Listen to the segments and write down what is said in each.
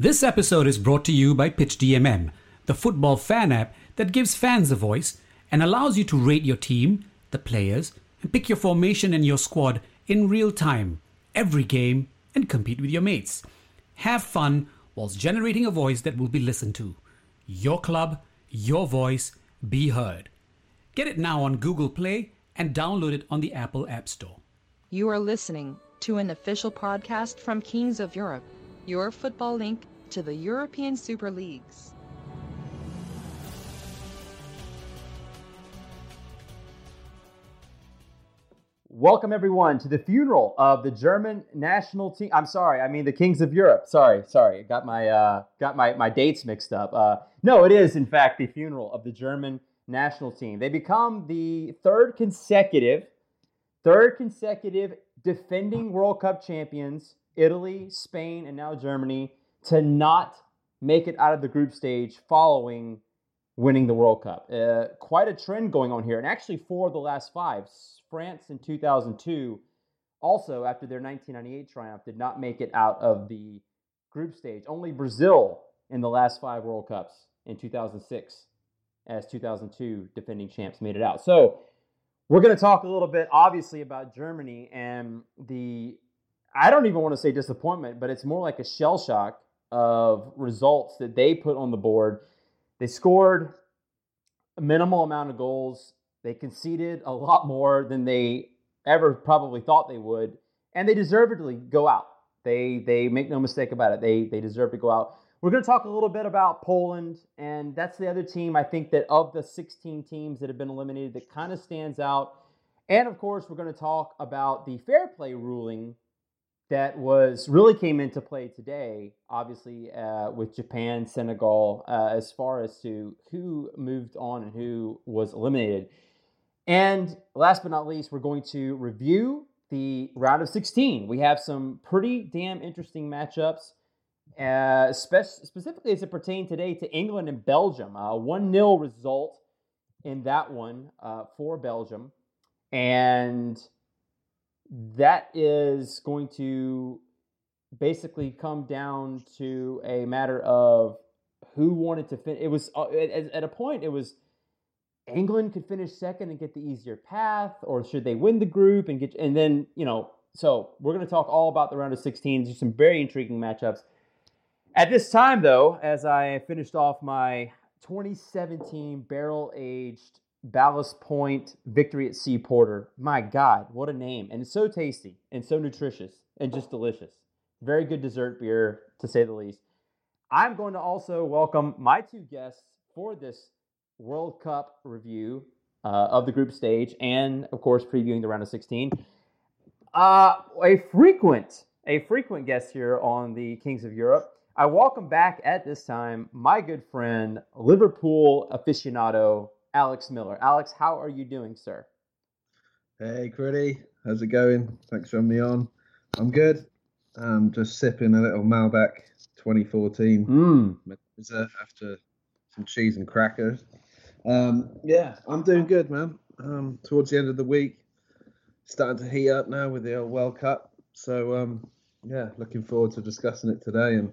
This episode is brought to you by PitchDMM, the football fan app that gives fans a voice and allows you to rate your team, the players, and pick your formation and your squad in real time, every game, and compete with your mates. Have fun whilst generating a voice that will be listened to. Your club, your voice, be heard. Get it now on Google Play and download it on the Apple App Store. You are listening to an official podcast from Kings of Europe, your football link to the European Super Leagues. Welcome everyone to the funeral of the German national team. I'm sorry, I mean the Kings of Europe. Sorry, sorry, got my uh, got my my dates mixed up. Uh, no, it is in fact the funeral of the German national team. They become the third consecutive, third consecutive defending World Cup champions. Italy, Spain, and now Germany to not make it out of the group stage following winning the World Cup. Uh, quite a trend going on here, and actually for the last five. France in 2002, also after their 1998 triumph, did not make it out of the group stage. Only Brazil in the last five World Cups in 2006, as 2002 defending champs, made it out. So we're going to talk a little bit, obviously, about Germany and the. I don't even want to say disappointment, but it's more like a shell shock of results that they put on the board. They scored a minimal amount of goals. They conceded a lot more than they ever probably thought they would, and they deservedly go out. They they make no mistake about it. They they deserve to go out. We're going to talk a little bit about Poland, and that's the other team I think that of the 16 teams that have been eliminated that kind of stands out. And of course, we're going to talk about the fair play ruling that was really came into play today, obviously uh, with Japan, Senegal, uh, as far as to who moved on and who was eliminated. And last but not least, we're going to review the round of 16. We have some pretty damn interesting matchups, uh, spe- specifically as it pertained today to England and Belgium. A 1 0 result in that one uh, for Belgium. And that is going to basically come down to a matter of who wanted to finish. It was uh, at, at, a point it was England could finish second and get the easier path, or should they win the group and get and then you know. So we're going to talk all about the round of 16. There's some very intriguing matchups. At this time, though, as I finished off my 2017 barrel aged Ballast Point Victory at Sea Porter. My God, what a name. And it's so tasty and so nutritious and just delicious. Very good dessert beer, to say the least. I'm going to also welcome my two guests for this World Cup review uh, of the group stage and, of course, previewing the round of 16. Uh, a frequent, a frequent guest here on the Kings of Europe. I welcome back at this time my good friend, Liverpool aficionado Alex Miller. Alex, how are you doing, sir? Hey, Critty. How's it going? Thanks for having me on. I'm good. I'm just sipping a little Malbec 2014 mm. after some cheese and crackers. Um, yeah, I'm doing good, man. Um, towards the end of the week, starting to heat up now with the old World Cup. So, um, yeah, looking forward to discussing it today and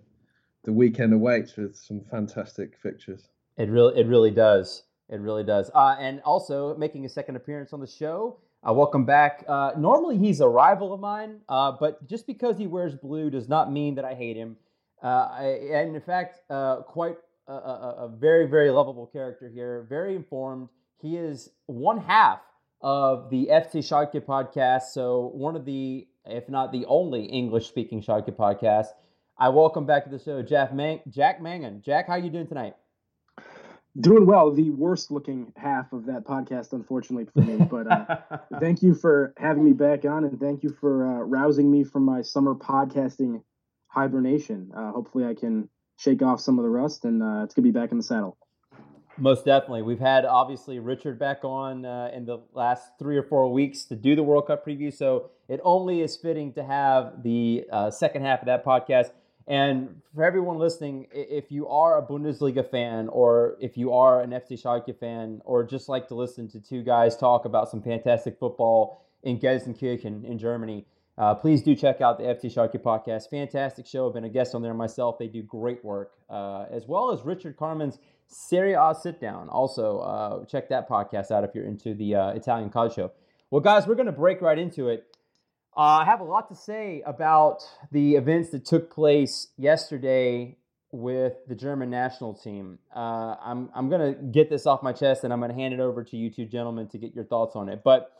the weekend awaits with some fantastic fixtures. It really, it really does. It really does. Uh, and also making a second appearance on the show. Uh, welcome back. Uh, normally he's a rival of mine, uh, but just because he wears blue does not mean that I hate him. Uh, I, and in fact, uh, quite a, a, a, very, very lovable character here. Very informed. He is one half of the FC Schalke podcast. So one of the, if not the only English-speaking Schalke podcast. I welcome back to the show, Jack Mang- Jack Mangan. Jack, how are you doing tonight? Doing well. The worst looking half of that podcast, unfortunately for me. But uh, thank you for having me back on, and thank you for uh, rousing me from my summer podcasting hibernation. Uh, hopefully, I can shake off some of the rust, and uh, it's gonna be back in the saddle. Most definitely. We've had obviously Richard back on uh, in the last three or four weeks to do the World Cup preview, so it only is fitting to have the uh, second half of that podcast and for everyone listening, if you are a Bundesliga fan or if you are an FC Schalke fan or just like to listen to two guys talk about some fantastic football in Gelsenkirchen in Germany, Uh, please do check out the FC Schalke podcast. Fantastic show. I've been a guest on there myself. They do great work, uh, as well as Richard Carmen's Serie A sit down. Also, uh, check that podcast out if you're into the uh, Italian show. Well, guys, we're going to break right into it. Uh, I have a lot to say about the events that took place yesterday with the German national team. Uh, I'm I'm going to get this off my chest and I'm going to hand it over to you two gentlemen to get your thoughts on it. But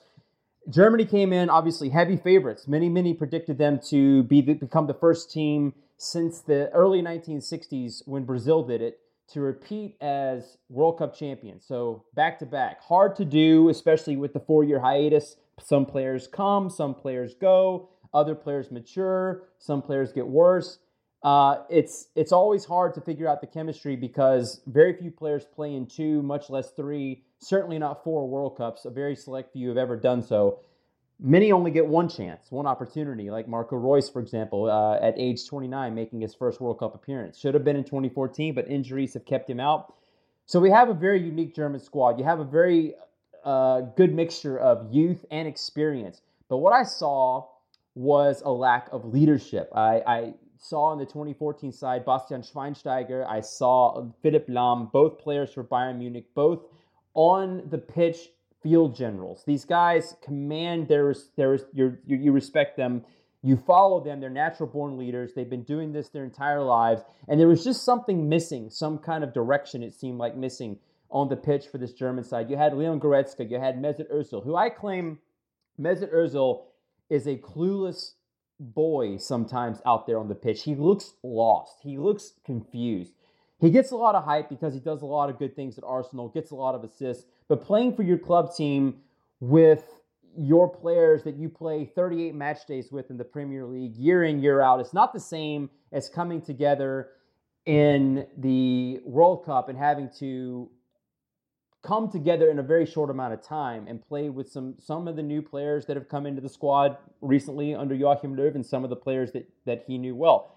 Germany came in obviously heavy favorites. Many many predicted them to be the, become the first team since the early 1960s when Brazil did it to repeat as World Cup champions. So back to back, hard to do, especially with the four year hiatus. Some players come, some players go, other players mature, some players get worse. Uh, it's it's always hard to figure out the chemistry because very few players play in two, much less three. Certainly not four World Cups. A very select few have ever done so. Many only get one chance, one opportunity, like Marco Reus, for example, uh, at age 29, making his first World Cup appearance. Should have been in 2014, but injuries have kept him out. So we have a very unique German squad. You have a very uh, good mixture of youth and experience. But what I saw was a lack of leadership. I, I saw on the 2014 side Bastian Schweinsteiger. I saw Philipp Lahm, both players for Bayern Munich, both on the pitch field generals. These guys command their, their you, you respect them. You follow them. They're natural born leaders. They've been doing this their entire lives. And there was just something missing, some kind of direction it seemed like missing on the pitch for this German side. You had Leon Goretzka, you had Mesut Ozil, who I claim Mesut Ozil is a clueless boy sometimes out there on the pitch. He looks lost. He looks confused. He gets a lot of hype because he does a lot of good things at Arsenal, gets a lot of assists, but playing for your club team with your players that you play 38 match days with in the Premier League year in, year out, it's not the same as coming together in the World Cup and having to come together in a very short amount of time and play with some some of the new players that have come into the squad recently under Joachim Löw and some of the players that that he knew well.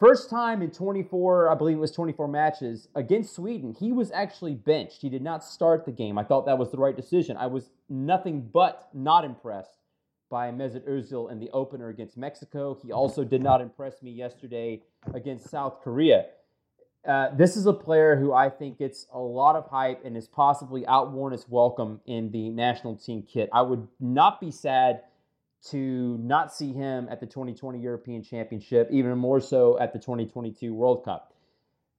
First time in 24, I believe it was 24 matches against Sweden, he was actually benched. He did not start the game. I thought that was the right decision. I was nothing but not impressed by Mesut Ozil in the opener against Mexico. He also did not impress me yesterday against South Korea. Uh, this is a player who I think gets a lot of hype and is possibly outworn its welcome in the national team kit. I would not be sad to not see him at the 2020 European Championship, even more so at the 2022 World Cup.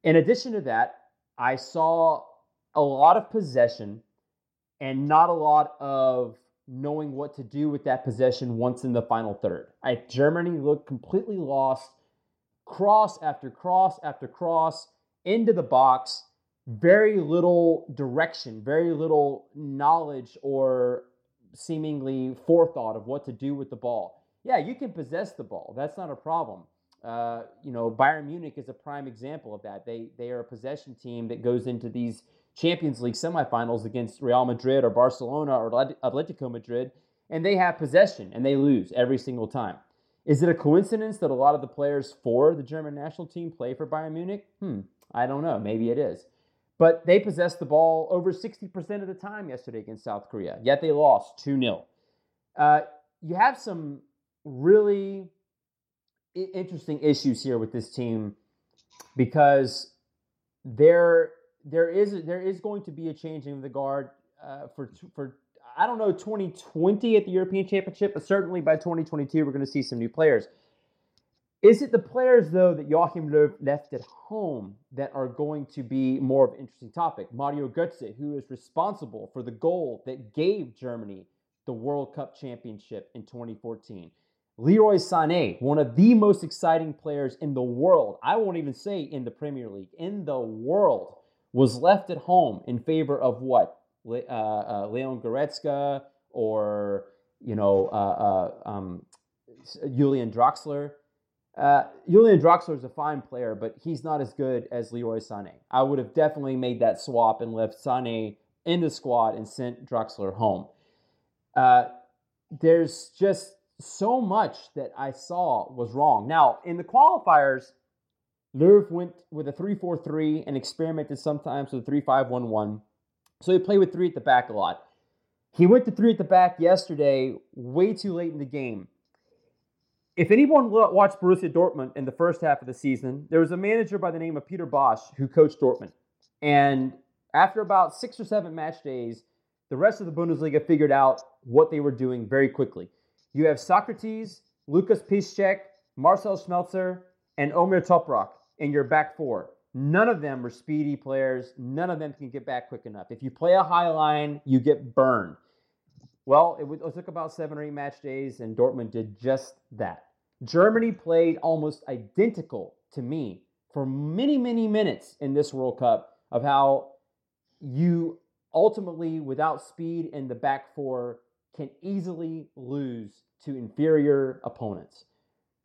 In addition to that, I saw a lot of possession and not a lot of knowing what to do with that possession once in the final third. I, Germany looked completely lost, cross after cross after cross into the box, very little direction, very little knowledge or seemingly forethought of what to do with the ball. Yeah, you can possess the ball. That's not a problem. Uh, you know, Bayern Munich is a prime example of that. They they are a possession team that goes into these Champions League semifinals against Real Madrid or Barcelona or Atletico Madrid, and they have possession and they lose every single time. Is it a coincidence that a lot of the players for the German national team play for Bayern Munich? Hmm, I don't know. Maybe it is. But they possessed the ball over 60% of the time yesterday against South Korea, yet they lost 2 0. Uh, you have some really interesting issues here with this team because there there is there is going to be a changing of the guard uh, for for I don't know 2020 at the European Championship, but certainly by 2022 we're going to see some new players. Is it the players, though, that Joachim Löw left at home that are going to be more of an interesting topic? Mario Götze, who is responsible for the goal that gave Germany the World Cup championship in 2014. Leroy Sané, one of the most exciting players in the world, I won't even say in the Premier League, in the world, was left at home in favor of what? Uh, uh, Leon Goretzka or, you know, uh, uh um, Julian Draxler uh, Julian Draxler is a fine player, but he's not as good as Leroy Sané. I would have definitely made that swap and left Sané in the squad and sent Draxler home. There's just so much that I saw was wrong. Now, in the qualifiers, Löw went with a 3 4 3 and experimented sometimes with a 3 5 1 1. So he played with three at the back a lot. He went to three at the back yesterday, way too late in the game if anyone watched Borussia Dortmund in the first half of the season, there was a manager by the name of Peter Bosz who coached Dortmund. And after about six or seven match days, the rest of the Bundesliga figured out what they were doing very quickly. You have Sokratis, Lukas Piszczek, Marcel Schmelzer, and Omer Toprak in your back four. None of them are speedy players. None of them can get back quick enough. If you play a high line, you get burned. Well, it, it took about seven or eight match days, and Dortmund did just that. Germany played almost identical to me for many, many minutes in this World Cup of how you ultimately, without speed in the back four, can easily lose to inferior opponents.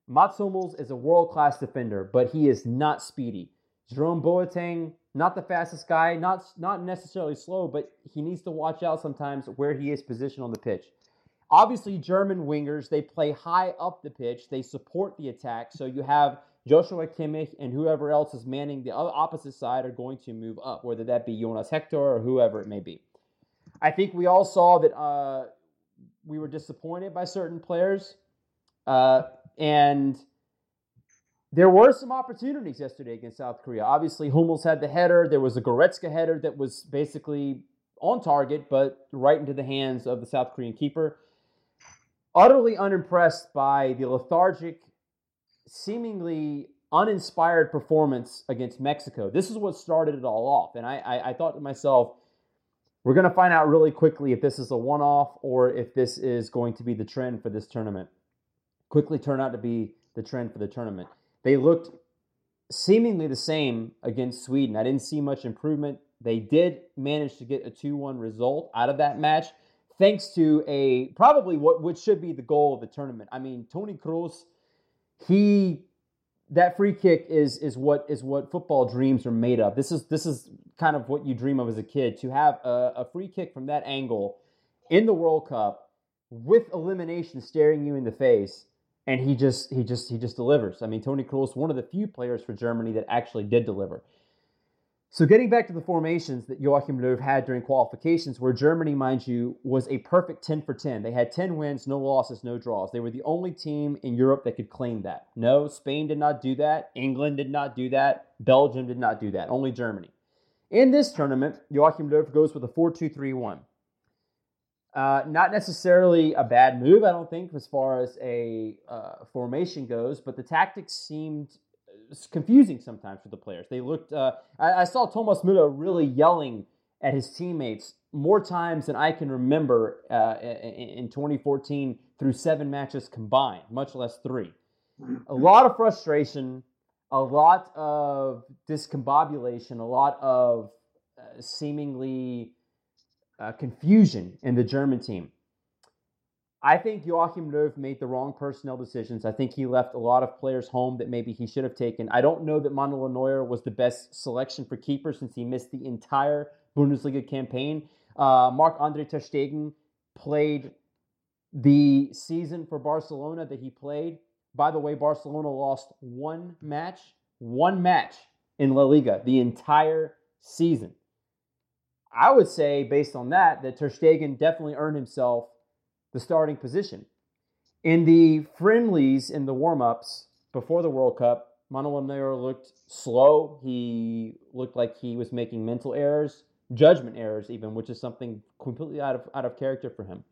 Mats Hummels is a world class defender, but he is not speedy. Jerome Boateng, not the fastest guy, not not necessarily slow, but he needs to watch out sometimes where he is positioned on the pitch. Obviously, German wingers they play high up the pitch, they support the attack. So you have Joshua Kimmich and whoever else is manning the opposite side are going to move up, whether that be Jonas Hector or whoever it may be. I think we all saw that uh, we were disappointed by certain players, uh, and there were some opportunities yesterday against South Korea. Obviously, Hummels had the header. There was a Goretzka header that was basically on target, but right into the hands of the South Korean keeper. Utterly unimpressed by the lethargic, seemingly uninspired performance against Mexico. This is what started it all off. And I, I, I thought to myself, we're going to find out really quickly if this is a one off or if this is going to be the trend for this tournament. Quickly turned out to be the trend for the tournament. They looked seemingly the same against Sweden. I didn't see much improvement. They did manage to get a 2 1 result out of that match, thanks to a probably what which should be the goal of the tournament. I mean, Toni Kroos, he that free kick is is what is what football dreams are made of. This is this is kind of what you dream of as a kid to have a, a free kick from that angle in the World Cup with elimination staring you in the face and he just he just he just delivers. I mean, Toni Kroos, one of the few players for Germany that actually did deliver. So getting back to the formations that Joachim Löw had during qualifications, where Germany, mind you, was a perfect 10 for 10. They had 10 wins, no losses, no draws. They were the only team in Europe that could claim that. No, Spain did not do that. England did not do that. Belgium did not do that. Only Germany. In this tournament, Joachim Löw goes with a 4 2 3 1. Uh, not necessarily a bad move, I don't think, as far as a uh, formation goes, but the tactics seemed uh, confusing sometimes for the players. They looked. Uh, I, I, saw Thomas Müller really yelling at his teammates more times than I can remember uh, in, in 2014 through seven matches combined, much less three. A lot of frustration, a lot of discombobulation, a lot of seemingly uh, confusion in the German team. I think Joachim Löw made the wrong personnel decisions. I think he left a lot of players home that maybe he should have taken. I don't know that Manuel Neuer was the best selection for keeper since he missed the entire Bundesliga campaign. Uh, Marc-Andre Ter Stegen played the season for Barcelona that he played. By the way, Barcelona lost one match, one match in La Liga the entire season. I would say, based on that, that Ter Stegen definitely earned himself the starting position. In the friendlies, in the warm ups before the World Cup, Neuer looked slow. He looked like he was making mental errors, judgment errors, even, which is something completely out of, out of character for him.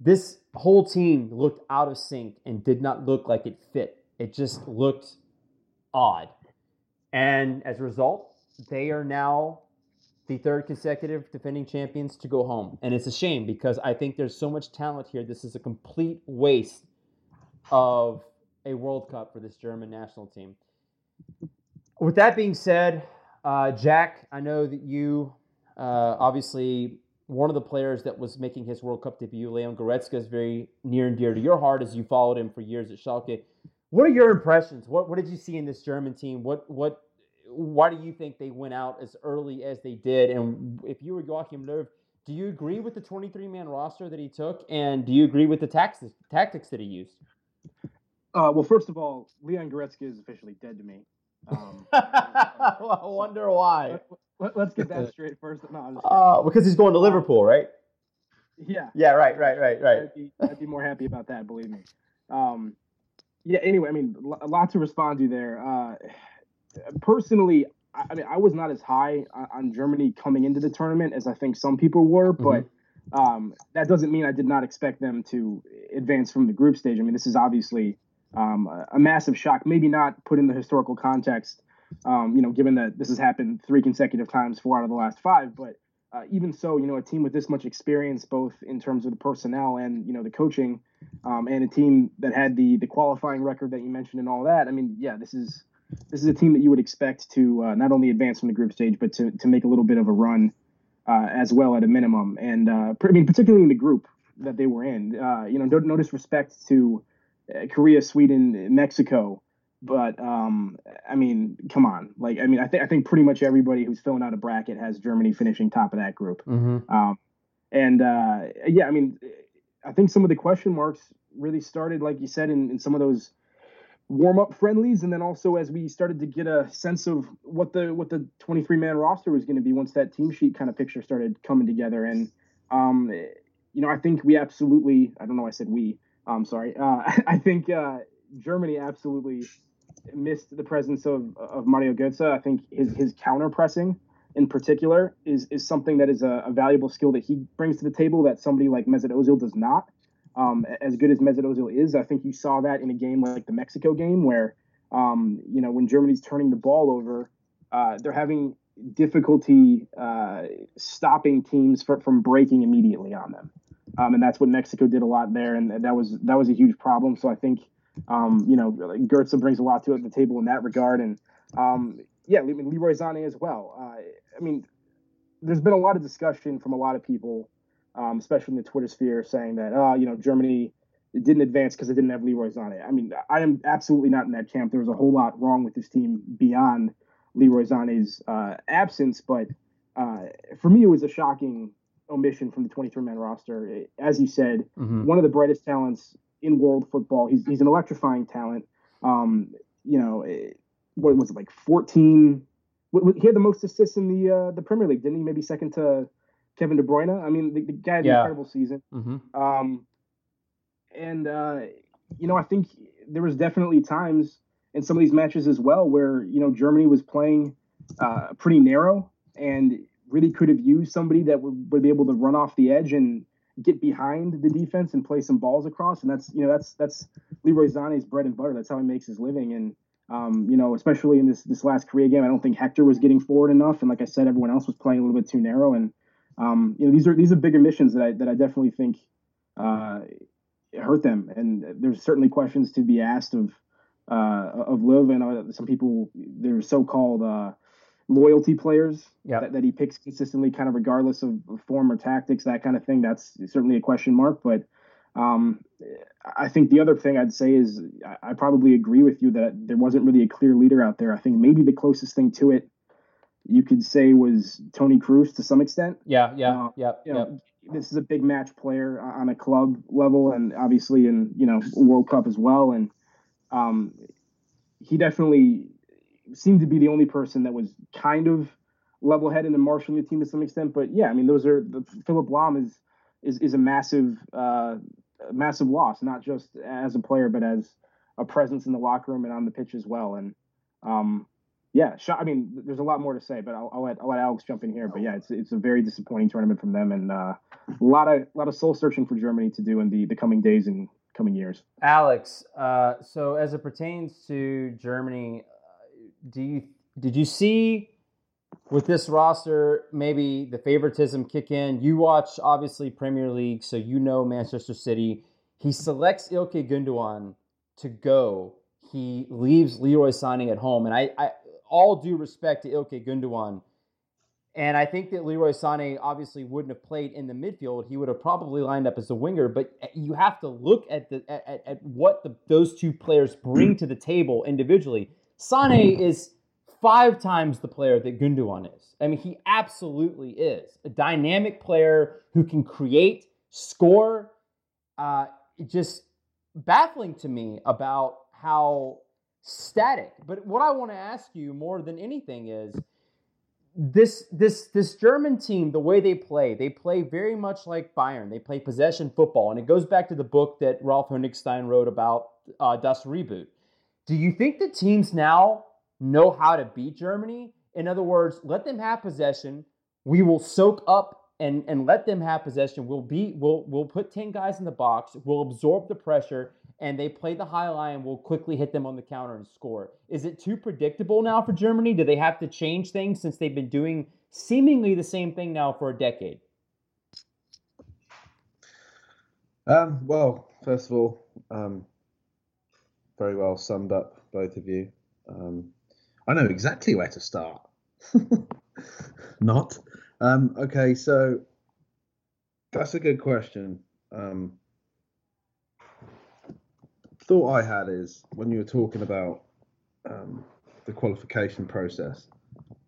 This whole team looked out of sync and did not look like it fit. It just looked odd. And as a result, they are now the third consecutive defending champions to go home. And it's a shame because I think there's so much talent here. This is a complete waste of a World Cup for this German national team. With that being said, uh, Jack, I know that you uh, obviously one of the players that was making his World Cup debut, Leon Goretzka, is very near and dear to your heart as you followed him for years at Schalke. What are your impressions? What what did you see in this German team? What what why do you think they went out as early as they did? And if you were Joachim Löw, do you agree with the 23 man roster that he took? And do you agree with the tactics, tactics that he used? Uh, well, first of all, Leon Goretzka is officially dead to me. Um, I wonder why. Let, us get that straight first. No, uh, because he's going to Liverpool, right? Yeah. Yeah, right, right, right, right. I'd be, I'd be more happy about that, believe me. Um, Yeah. Anyway, I mean, a lot to respond to there. Uh, personally, I mean, I was not as high on Germany coming into the tournament as I think some people were, mm-hmm. but um, that doesn't mean I did not expect them to advance from the group stage. I mean, this is obviously um, a, a, massive shock. Maybe not put in the historical context, um, you know, given that this has happened three consecutive times, four out of the last five. But uh, even so, you know, a team with this much experience, both in terms of the personnel and you know the coaching, um, and a team that had the the qualifying record that you mentioned and all that. I mean, yeah, this is this is a team that you would expect to uh, not only advance from the group stage, but to to make a little bit of a run uh, as well at a minimum. And uh, I mean, particularly in the group that they were in. Uh, you know, no, no disrespect to uh, Korea, Sweden, Mexico, but um, I mean, come on. Like, I mean, I think I think pretty much everybody who's filling out a bracket has Germany finishing top of that group. Mm-hmm. Um, and uh, yeah, I mean, I think some of the question marks really started, like you said, in, in some of those warm up friendlies, and then also as we started to get a sense of what the what the 23 man roster was going to be once that team sheet kind of picture started coming together. And um, you know, I think we absolutely, I don't know, I said we. I'm sorry. Uh, I think uh, Germany absolutely missed the presence of of Mario Götze. I think his his counter pressing in particular is is something that is a, a, valuable skill that he brings to the table that somebody like Mesut Ozil does not um, as good as Mesut Ozil is, I think you saw that in a game like the Mexico game where, um, you know, when Germany's turning the ball over, uh, they're having difficulty uh, stopping teams for, from breaking immediately on them. Um, and that's what Mexico did a lot there, and that was that was a huge problem. So I think, um, you know, Götze brings a lot to the table in that regard, and um, yeah, Leroy Sané as well. Uh, I mean, there's been a lot of discussion from a lot of people um, especially in the Twitter sphere, saying that, uh, you know, Germany didn't advance because it didn't have Leroy Sané. I mean, I am absolutely not in that camp. There was a whole lot wrong with this team beyond Leroy Sané's uh, absence, but uh, for me, it was a shocking omission from the 23-man roster. As you said, mm-hmm. one of the brightest talents in world football. He's he's an electrifying talent. Um, you know, what was it like 14? He had the most assists in the uh, the Premier League, didn't he? Maybe second to Kevin De Bruyne. I mean, the, the guy had yeah. an incredible season. Mm-hmm. Um, and uh, you know, I think there was definitely times in some of these matches as well where you know Germany was playing uh, pretty narrow and really could have used somebody that would, would be able to run off the edge and get behind the defense and play some balls across. And that's you know that's that's Leroy Sané's bread and butter. That's how he makes his living. And um, you know, especially in this this last Korea game, I don't think Hector was getting forward enough. And like I said, everyone else was playing a little bit too narrow. And um, you know, these are these are bigger missions that I that I definitely think uh, hurt them. And there's certainly questions to be asked of uh, of Löw and uh, some people. They're so-called uh, loyalty players yep. that, that he picks consistently, kind of regardless of form or tactics, that kind of thing. That's certainly a question mark, but. Um, I think the other thing I'd say is I, I probably agree with you that there wasn't really a clear leader out there. I think maybe the closest thing to it you could say was Toni Kroos to some extent. Yeah, yeah, uh, yeah. You know, This is a big match player on a club level, and obviously in you know World Cup as well. And um, he definitely seemed to be the only person that was kind of level-headed and marshaling the team to some extent. But yeah, I mean, those are the, Philipp Lahm is is is a massive uh, massive loss, not just as a player, but as a presence in the locker room and on the pitch as well. And um, yeah, I mean, there's a lot more to say, but I'll, I'll, let I'll let Alex jump in here. But yeah, it's it's a very disappointing tournament from them, and uh, a lot of a lot of soul searching for Germany to do in the the coming days and coming years. Alex, uh, so as it pertains to Germany, uh, do you did you see with this roster maybe the favoritism kick in? You watch obviously Premier League, so you know Manchester City. He selects Ilkay Gundogan to go he leaves Leroy Sané at home. And I, I, all due respect to Ilkay Gundogan. And I think that Leroy Sané obviously wouldn't have played in the midfield. He would have probably lined up as a winger. But you have to look at the at, at what the, those two players bring to the table individually. Sané is five times the player that Gundogan is. I mean, he absolutely is a dynamic player who can create, score. Uh, just baffling to me about how static. But what I want to ask you more than anything is this this this German team, the way they play, they play very much like Bayern. They play possession football, and it goes back to the book that Ralph Honigstein wrote about uh, reboot. Do you think the teams now know how to beat Germany? In other words, let them have possession. We will soak up and and let them have possession. We'll be we'll we'll put 10 guys in the box. We'll absorb the pressure and they play the high line. We'll quickly hit them on the counter and score. Is it too predictable now for Germany? Do they have to change things since they've been doing seemingly the same thing now for a decade? Um, well, first of all, um, very well summed up, both of you. Um, I know exactly where to start. Not. Um, okay, so that's a good question. Um, thought I had is when you were talking about um, the qualification process,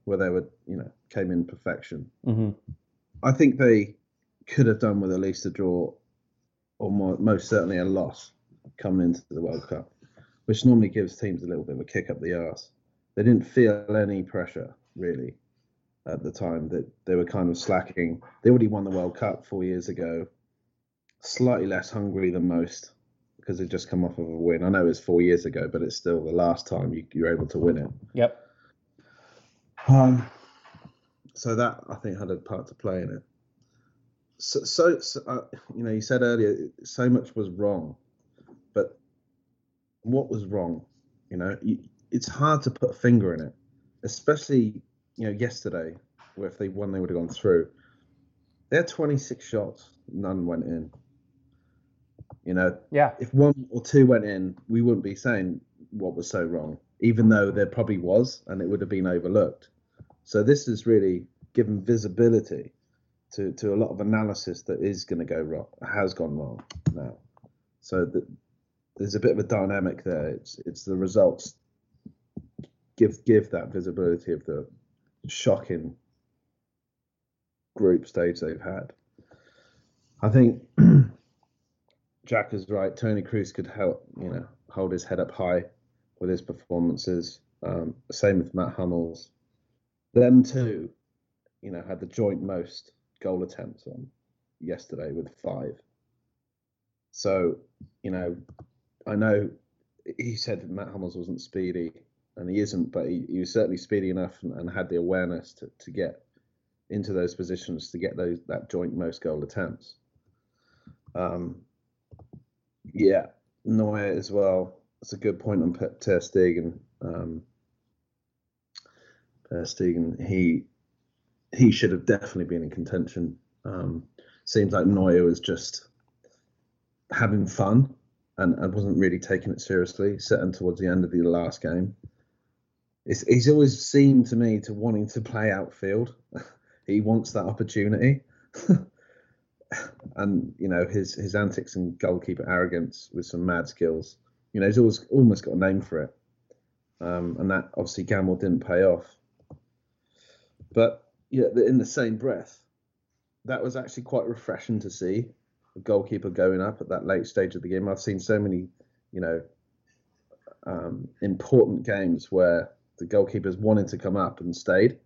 where they were, you know, came in perfection. Mm-hmm. I think they could have done with at least a draw, or more, most certainly a loss coming into the World Cup, which normally gives teams a little bit of a kick up the arse. They didn't feel any pressure really at the time that they were kind of slacking. They already won the World Cup four years ago, slightly less hungry than most because they'd just come off of a win. I know it's four years ago, but it's still the last time you, you're able to win it. Yep. Um, so that I think had a part to play in it. So, so, so uh, you know, you said earlier so much was wrong, but what was wrong? You know, you, it's hard to put a finger in it, especially you know, yesterday, where if they won, they would have gone through. They had 26 shots, none went in. You know, yeah. If one or two went in, we wouldn't be saying what was so wrong, even though there probably was, and it would have been overlooked. So this is really given visibility to to a lot of analysis that is going to go wrong, has gone wrong now. So the, there's a bit of a dynamic there. It's it's the results give give that visibility of the shocking group stage they've had. I think Jack is right. Toni Kroos could help, you know, hold his head up high with his performances. Um, same with Matt Hummels. Them two, you know, had the joint most goal attempts on yesterday with five. So, you know, I know he said Matt Hummels wasn't speedy and he isn't, but he, he was certainly speedy enough and, and, had the awareness to, to get into those positions to get those that joint most goal attempts. Um, yeah, Neuer as well. That's a good point on Ter Stegen. Um, Ter Stegen, he he should have definitely been in contention. Um, seems like Neuer was just having fun and, and wasn't really taking it seriously, sitting towards the end of the last game it's, he's always seemed to me to wanting to play outfield. he wants that opportunity. and you know his his antics and goalkeeper arrogance with some mad skills. You know he's always almost got a name for it, um, and that obviously gamble didn't pay off. But yeah, in the same breath, that was actually quite refreshing to see a goalkeeper going up at that late stage of the game. I've seen so many, you know, um, important games where the goalkeepers wanted to come up and stayed.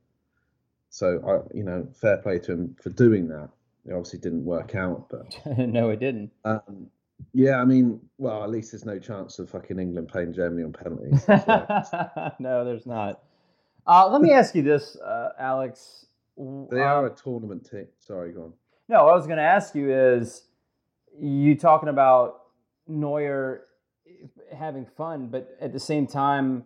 So I, you know, fair play to him for doing that. It obviously didn't work out, but no, it didn't. Um, yeah, I mean, well, at least there's no chance of fucking England playing Germany on penalties. So. no, there's not. Uh, let me ask you this, uh, Alex. They are um, a tournament team. Sorry, go on. No, what I was going to ask you is, you talking about Neuer having fun, but at the same time,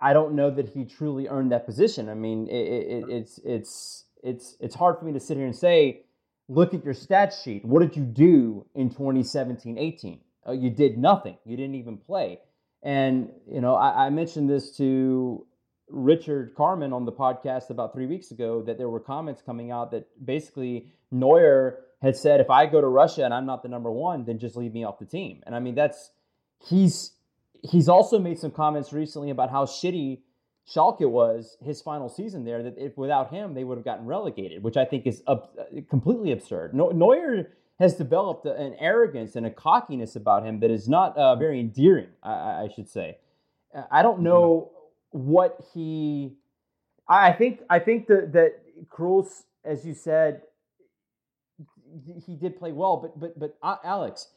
I don't know that he truly earned that position. I mean, it, it, it's it's it's it's hard for me to sit here and say, look at your stat sheet. What did you do in 2017, 18? Oh, uh, you did nothing. You didn't even play. And you know, I, I mentioned this to Richard Carmen on the podcast about three weeks ago that there were comments coming out that basically Neuer had said, if I go to Russia and I'm not the number one, then just leave me off the team. And I mean, that's he's he's also made some comments recently about how shitty Schalke was his final season there. That if without him they would have gotten relegated, which I think is up, completely absurd. Neuer has developed an arrogance and a cockiness about him that is not uh, very endearing. I, I, should say. I don't know what he. I think I think that that Kroos, as you said, he did play well, but but but uh, Alex,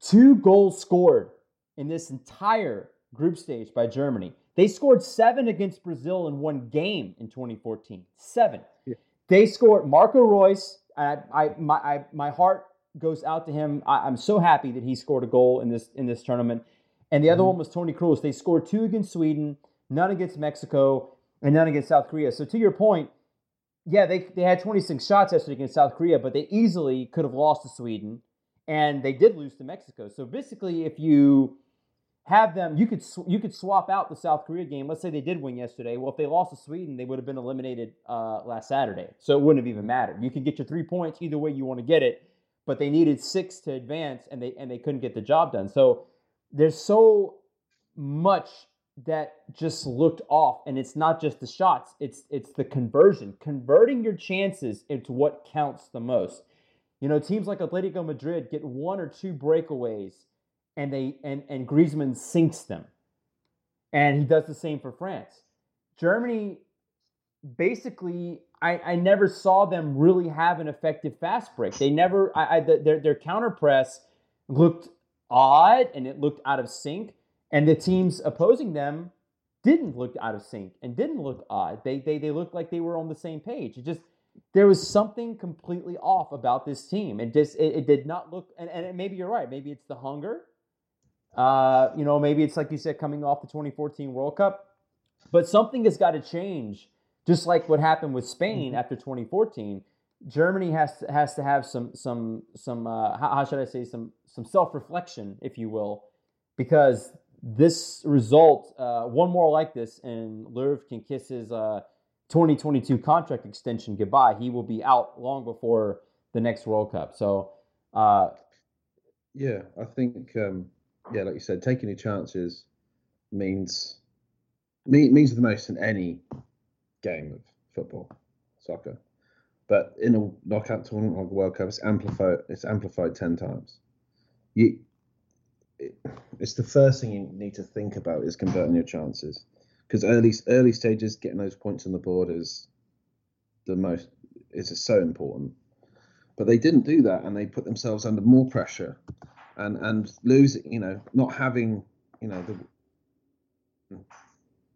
two goals scored in this entire group stage by Germany. They scored seven against Brazil in one game in 2014. Seven. Yeah. They scored Marco Reus. I, I, my, I, my heart goes out to him. I, am so happy that he scored a goal in this in this tournament. And the other mm-hmm. one was Toni Kroos. They scored two against Sweden, none against Mexico, and none against South Korea. So to your point, yeah, they, they had 26 shots yesterday against South Korea, but they easily could have lost to Sweden, and they did lose to Mexico. So basically, if you have them, you could you could swap out the South Korea game. Let's say they did win yesterday. Well, if they lost to Sweden, they would have been eliminated uh, last Saturday, so it wouldn't have even mattered. You could get your three points either way you want to get it, but they needed six to advance, and they and they couldn't get the job done. So there's so much that just looked off and it's not just the shots it's it's the conversion converting your chances into what counts the most you know teams like Atletico Madrid get one or two breakaways and they and and Griezmann sinks them and he does the same for France Germany basically I, I never saw them really have an effective fast break they never I, I their their counter press looked odd and it looked out of sync and the teams opposing them didn't look out of sync and didn't look odd. They they they looked like they were on the same page. It just there was something completely off about this team. It just it, it did not look and, and maybe you're right. Maybe it's the hunger. Uh, you know, maybe it's like you said, coming off the 2014 World Cup. But something has got to change, just like what happened with Spain mm-hmm. after 2014. Germany has to, has to have some some some uh, how, how should I say some some self reflection, if you will, because this result, uh, one more like this, and Löw can kiss his uh, 2022 contract extension goodbye. He will be out long before the next World Cup. So, uh, yeah, I think, um, yeah, like you said, taking your chances means means the most in any game of football, soccer. But in a knockout tournament like the World Cup, it's amplified. It's amplified ten times. You it's the first thing you need to think about is converting your chances because early early stages getting those points on the board is the most is so important but they didn't do that and they put themselves under more pressure and and losing you know not having you know the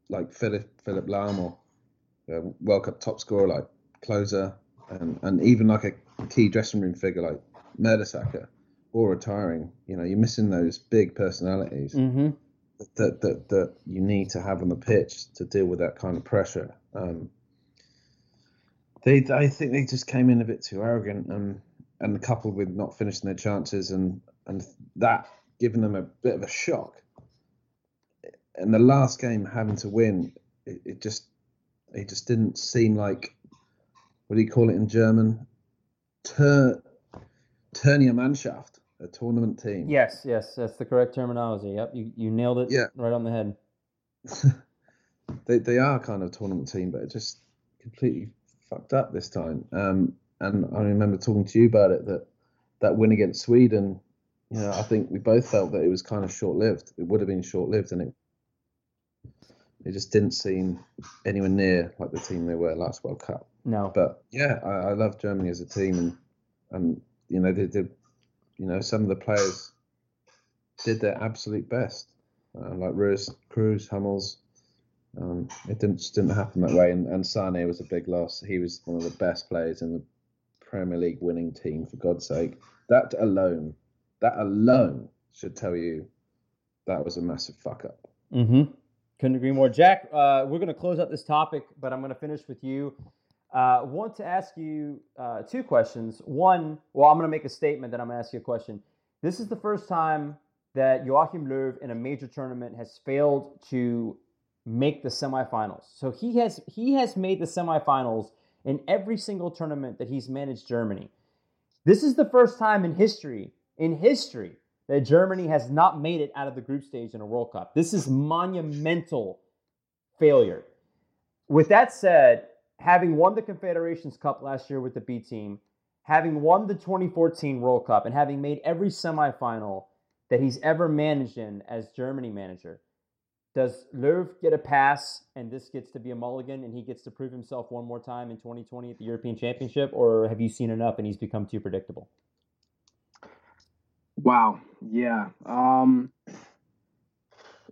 like Philipp Philipp Lahm or uh, World Cup top scorer like Klose and and even like a key dressing room figure like Mertesacker or retiring, you know, you're missing those big personalities mm-hmm. that, that that you need to have on the pitch to deal with that kind of pressure. Um, they, I think they just came in a bit too arrogant, and and coupled with not finishing their chances, and and that giving them a bit of a shock. And the last game having to win, it, it just it just didn't seem like what do you call it in German? Tur, Turnier Mannschaft a tournament team. Yes, yes, that's the correct terminology. Yep, you, you nailed it. Yeah. right on the head. they they are kind of a tournament team, but it just completely fucked up this time. Um, and I remember talking to you about it that that win against Sweden. You know, I think we both felt that it was kind of short lived. It would have been short lived, and it it just didn't seem anywhere near like the team they were last World Cup. No. But yeah, I, I love Germany as a team, and and you know they did you know, some of the players did their absolute best, uh, like Reus, Kroos, Hummels. Um, it didn't just didn't happen that way, and, and Sane was a big loss. He was one of the best players in the Premier League winning team, for God's sake. That alone, that alone should tell you that was a massive fuck up. Mm-hmm. Couldn't agree more, Jack. Uh, we're going to close out this topic, but I'm going to finish with you. Uh, want to ask you uh, two questions. One, well, I'm going to make a statement, then I'm going to ask you a question. This is the first time that Joachim Löw in a major tournament has failed to make the semifinals. So he has he has made the semifinals in every single tournament that he's managed Germany. This is the first time in history, in history, that Germany has not made it out of the group stage in a World Cup. This is monumental failure. With that said, having won the Confederations Cup last year with the B team, having won the 2014 World Cup, and having made every semifinal that he's ever managed in as Germany manager, does Löw get a pass and this gets to be a mulligan and he gets to prove himself one more time in 2020 at the European Championship, or have you seen enough and he's become too predictable? Wow. Yeah. Um,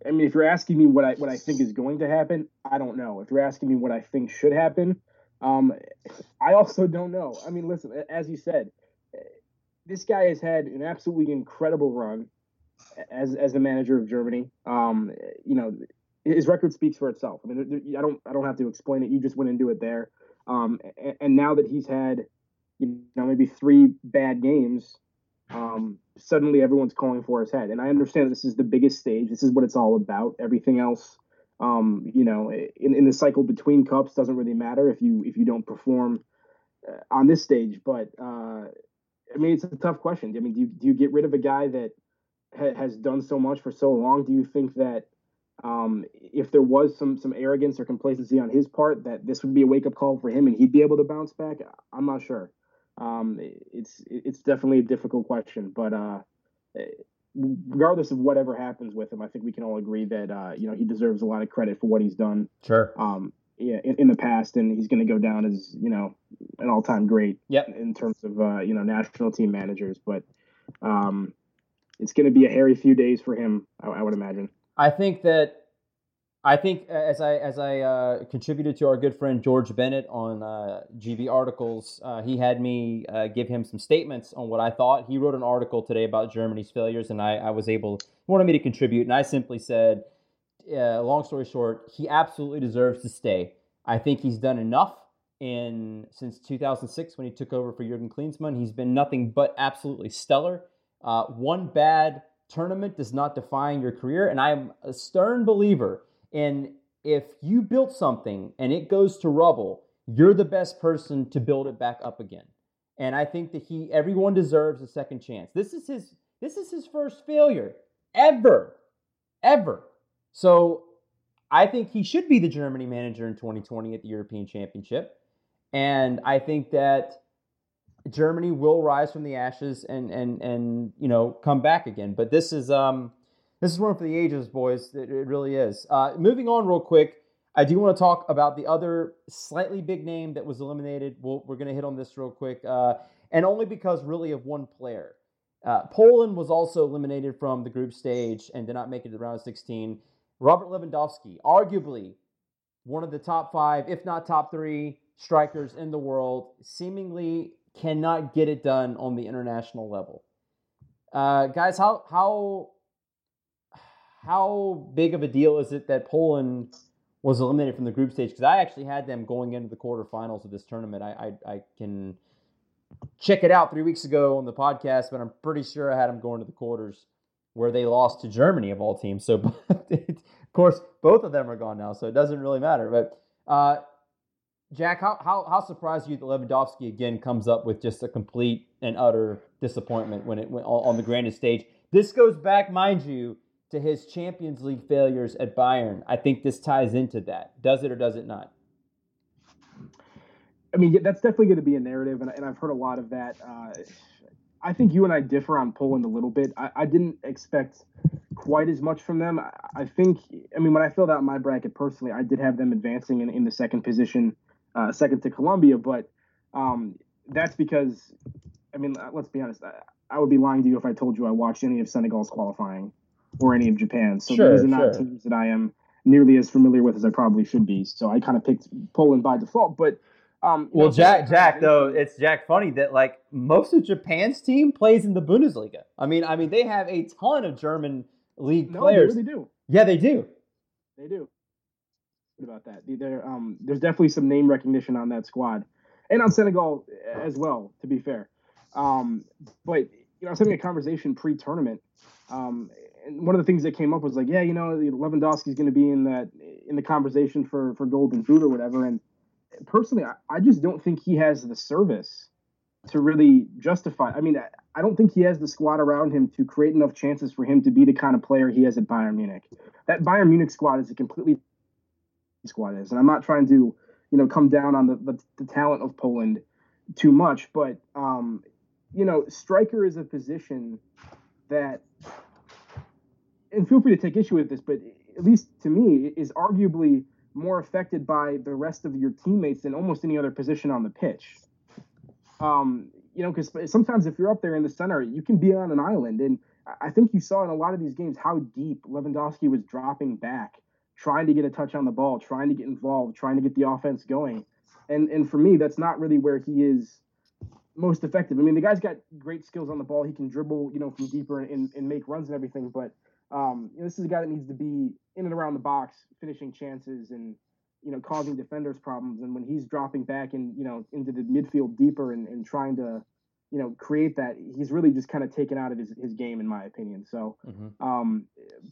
I mean, if you're asking me what I what I think is going to happen, I don't know. If you're asking me what I think should happen, um, I also don't know. I mean, listen, as you said, this guy has had an absolutely incredible run as as the manager of Germany. Um, you know, his record speaks for itself. I mean, I don't I don't have to explain it. You just went into it there. Um, and, and now that he's had, you know, maybe three bad games, um, suddenly everyone's calling for his head. And I understand this is the biggest stage. This is what it's all about. Everything else, um, you know, in, in the cycle between cups doesn't really matter if you if you don't perform uh, on this stage. But uh, I mean, it's a tough question. I mean, do you, do you get rid of a guy that ha- has done so much for so long? Do you think that um, if there was some some arrogance or complacency on his part, that this would be a wake up call for him and he'd be able to bounce back? I'm not sure. Um, it's it's definitely a difficult question, but uh, regardless of whatever happens with him, I think we can all agree that uh, you know he deserves a lot of credit for what he's done. Sure. Um, yeah, in, in the past, and he's going to go down as you know an all time great. Yep. In terms of uh, you know national team managers, but um, it's going to be a hairy few days for him, I, I would imagine. I think that I think as I as I uh, contributed to our good friend George Bennett on uh, GB articles, uh, he had me uh, give him some statements on what I thought. He wrote an article today about Germany's failures, and I, I was able wanted me to contribute, and I simply said, uh, long story short, he absolutely deserves to stay. I think he's done enough in since 2006 when he took over for Jurgen Klinsmann. He's been nothing but absolutely stellar. Uh, one bad tournament does not define your career, and I am a stern believer and if you built something and it goes to rubble, you're the best person to build it back up again. And I think that he everyone deserves a second chance. This is his this is his first failure ever. Ever. So I think he should be the Germany manager in 2020 at the European Championship. And I think that Germany will rise from the ashes and and and you know come back again. But this is um this is one for the ages, boys. It, it really is. Uh, moving on, real quick, I do want to talk about the other slightly big name that was eliminated. we we are going to hit on this real quick, uh, and only because really of one player. Uh, Poland was also eliminated from the group stage and did not make it to the round of 16. Robert Lewandowski, arguably one of the top five, if not top three, strikers in the world, seemingly cannot get it done on the international level. Uh, guys, how how how big of a deal is it that Poland was eliminated from the group stage? Because I actually had them going into the quarterfinals of this tournament. I, I, I can check it out three weeks ago on the podcast, but I'm pretty sure I had them going to the quarters where they lost to Germany of all teams. So, of course, both of them are gone now, so it doesn't really matter. But uh, Jack, how, how how surprised are you that Lewandowski again comes up with just a complete and utter disappointment when it went on the grandest stage? This goes back, mind you, to his Champions League failures at Bayern. I think this ties into that. Does it or does it not? I mean, that's definitely going to be a narrative, and, and I've heard a lot of that. Uh, I think you and I differ on Poland a little bit. I, I didn't expect quite as much from them. I, I, think, I mean, when I filled out my bracket personally, I did have them advancing in, in the second position, uh, second to Colombia, but um, that's because, I mean, let's be honest, I, I would be lying to you if I told you I watched any of Senegal's qualifying or any of Japan. So sure, these are not sure. teams that I am nearly as familiar with as I probably should be. So I kind of picked Poland by default. But um, well, know, Jack, Jack, though it's Jack. Funny that like most of Japan's team plays in the Bundesliga. I mean, I mean they have a ton of German league no, players. They really do. Yeah, they do. They do. What about that? There, um, there's definitely some name recognition on that squad, and on Senegal as well. To be fair, um, but you know, I was having a conversation pre-tournament, um, one of the things that came up was like, yeah, you know, Lewandowski's going to be in that in the conversation for for Golden Boot or whatever. And personally, I, I just don't think he has the service to really justify. I mean, I, I don't think he has the squad around him to create enough chances for him to be the kind of player he has at Bayern Munich. That Bayern Munich squad is a completely squad is, and I'm not trying to, you know, come down on the the, the talent of Poland too much, but um, you know, striker is a position that and feel free to take issue with this, but at least to me, is arguably more affected by the rest of your teammates than almost any other position on the pitch. Um, you know, because sometimes if you're up there in the center, you can be on an island, and I think you saw in a lot of these games how deep Lewandowski was dropping back, trying to get a touch on the ball, trying to get involved, trying to get the offense going. And and for me, that's not really where he is most effective. I mean, the guy's got great skills on the ball. He can dribble, you know, from deeper and, and make runs and everything. But um, you know, this is a guy that needs to be in and around the box, finishing chances and you know causing defenders problems. And when he's dropping back and you know into the midfield deeper and, and trying to you know create that, he's really just kind of taken out of his, his game, in my opinion. So mm-hmm. um,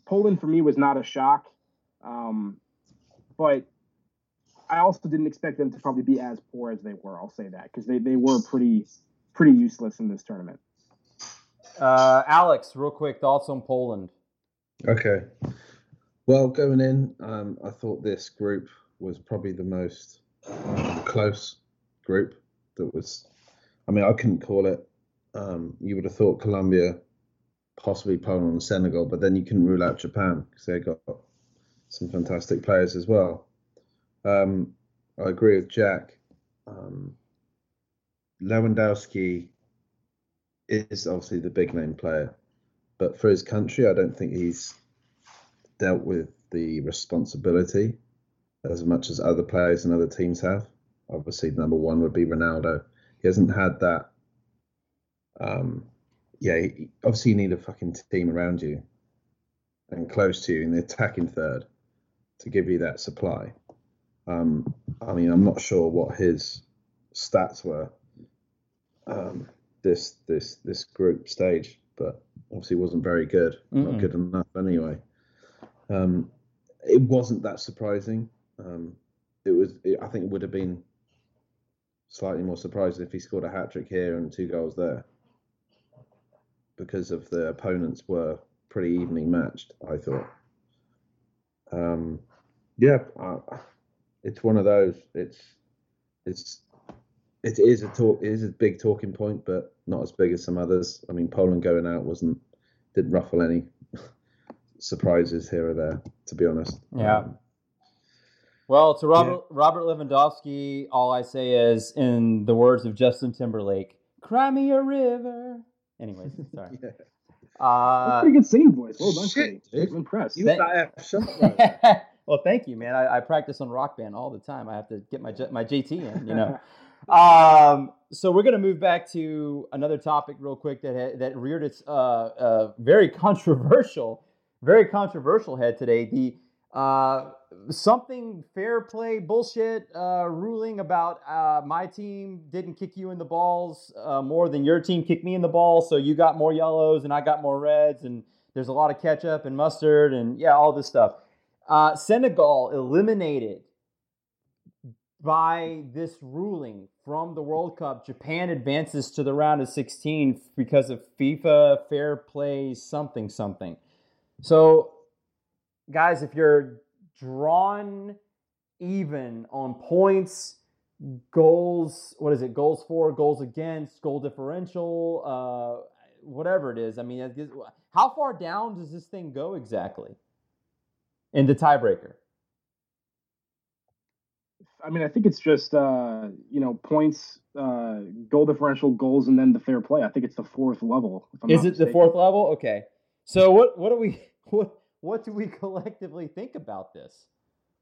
Poland for me was not a shock, um, but I also didn't expect them to probably be as poor as they were. I'll say that because they, they were pretty pretty useless in this tournament. Uh, Alex, real quick thoughts on Poland. Okay. Well, going in, um, I thought this group was probably the most close group that was. I mean, I couldn't call it. Um, you would have thought Colombia, possibly Poland and Senegal, but then you couldn't rule out Japan because they got some fantastic players as well. Um, I agree with Jack. Um, Lewandowski is obviously the big name player, but for his country, I don't think he's dealt with the responsibility as much as other players and other teams have. Obviously, number one would be Ronaldo. He hasn't had that. Um, yeah, obviously, you need a fucking team around you and close to you in the attacking third to give you that supply. Um, I mean, I'm not sure what his stats were um, this this this group stage, but obviously wasn't very good. Mm-mm. Not good enough anyway. Um, it wasn't that surprising. Um, it was. It, I think it would have been slightly more surprising if he scored a hat trick here and two goals there, because of the opponents were pretty evenly matched. I thought. Um, yeah, it's one of those. It's it's it is a talk. It is a big talking point, but not as big as some others. I mean, Poland going out wasn't didn't ruffle any surprises here or there. To be honest. Yeah. Um, well, to Robert yeah. Robert Lewandowski, all I say is, in the words of Justin Timberlake, "Cry me a river." Anyways, sorry. yeah. Uh, pretty good singing voice. Well done, Shit, I'm impressed. You that well, thank you, man. I, I, practice on Rock Band all the time. I have to get my my JT in, you know. Um, so we're gonna move back to another topic real quick that that reared its uh, uh, very controversial, very controversial head today. The uh, something fair play bullshit uh, ruling about uh, my team didn't kick you in the balls uh, more than your team kicked me in the balls, so you got more yellows and I got more reds, and there's a lot of ketchup and mustard and yeah, all this stuff. Uh, Senegal eliminated by this ruling from the World Cup. Japan advances to the round of 16 because of FIFA fair play something something. So, guys, if you're drawn even on points, goals, what is it? Goals for, goals against, goal differential, uh, whatever it is. I mean, how far down does this thing go exactly? in the tiebreaker? I mean, I think it's just uh, you know points, uh, goal differential, goals, and then the fair play. I think it's the fourth level. Is it mistaken. the fourth level? Okay. So what what do we what what do we collectively think about this?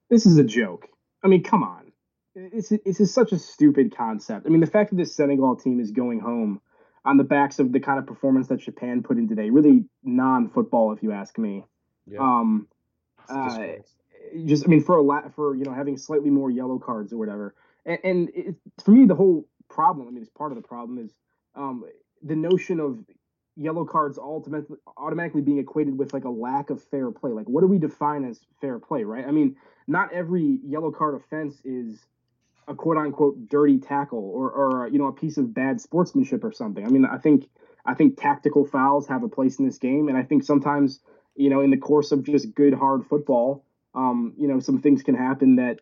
This is a joke. I mean, come on. It's it's is such a stupid concept. I mean, the fact that this Senegal team is going home on the backs of the kind of performance that Japan put in today, really non-football, if you ask me. Yeah. Um, uh, just I mean for a lot for you know having slightly more yellow cards or whatever. And, and it, for me, the whole problem. I mean, it's part of the problem is um, the notion of yellow cards ultimately automatically being equated with like a lack of fair play. Like, what do we define as fair play, right? I mean, not every yellow card offense is a quote unquote dirty tackle or or you know a piece of bad sportsmanship or something. I mean, I think I think tactical fouls have a place in this game, and I think sometimes you know, in the course of just good hard football, um, you know, some things can happen that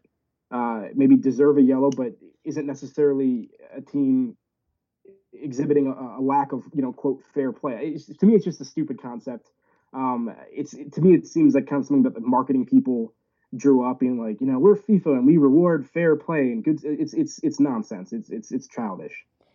uh, maybe deserve a yellow, but isn't necessarily a team exhibiting a, a lack of, you know, quote fair play. It's, to me, it's just a stupid concept. Um, it's to me, it seems like kind of something that the marketing people drew up, being like, you know, we're FIFA and we reward fair play and good. It's it's it's nonsense. It's it's it's childish.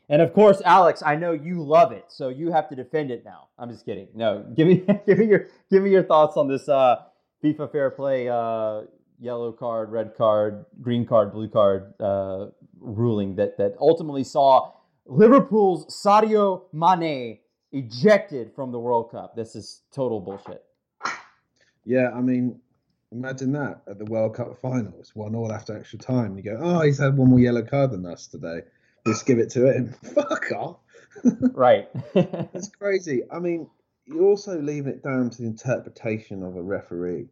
And of course, Alex, I know you love it, so you have to defend it now. I'm just kidding. No, give me give me your give me your thoughts on this uh, FIFA fair play uh, yellow card, red card, green card, blue card uh, ruling that that ultimately saw Liverpool's Sadio Mane ejected from the World Cup. This is total bullshit. Yeah, I mean, imagine that at the World Cup finals, one all after extra time. You go, oh, he's had one more yellow card than us today. Let's give it to him. Fuck off. right. That's crazy. I mean, you also leaving it down to the interpretation of a referee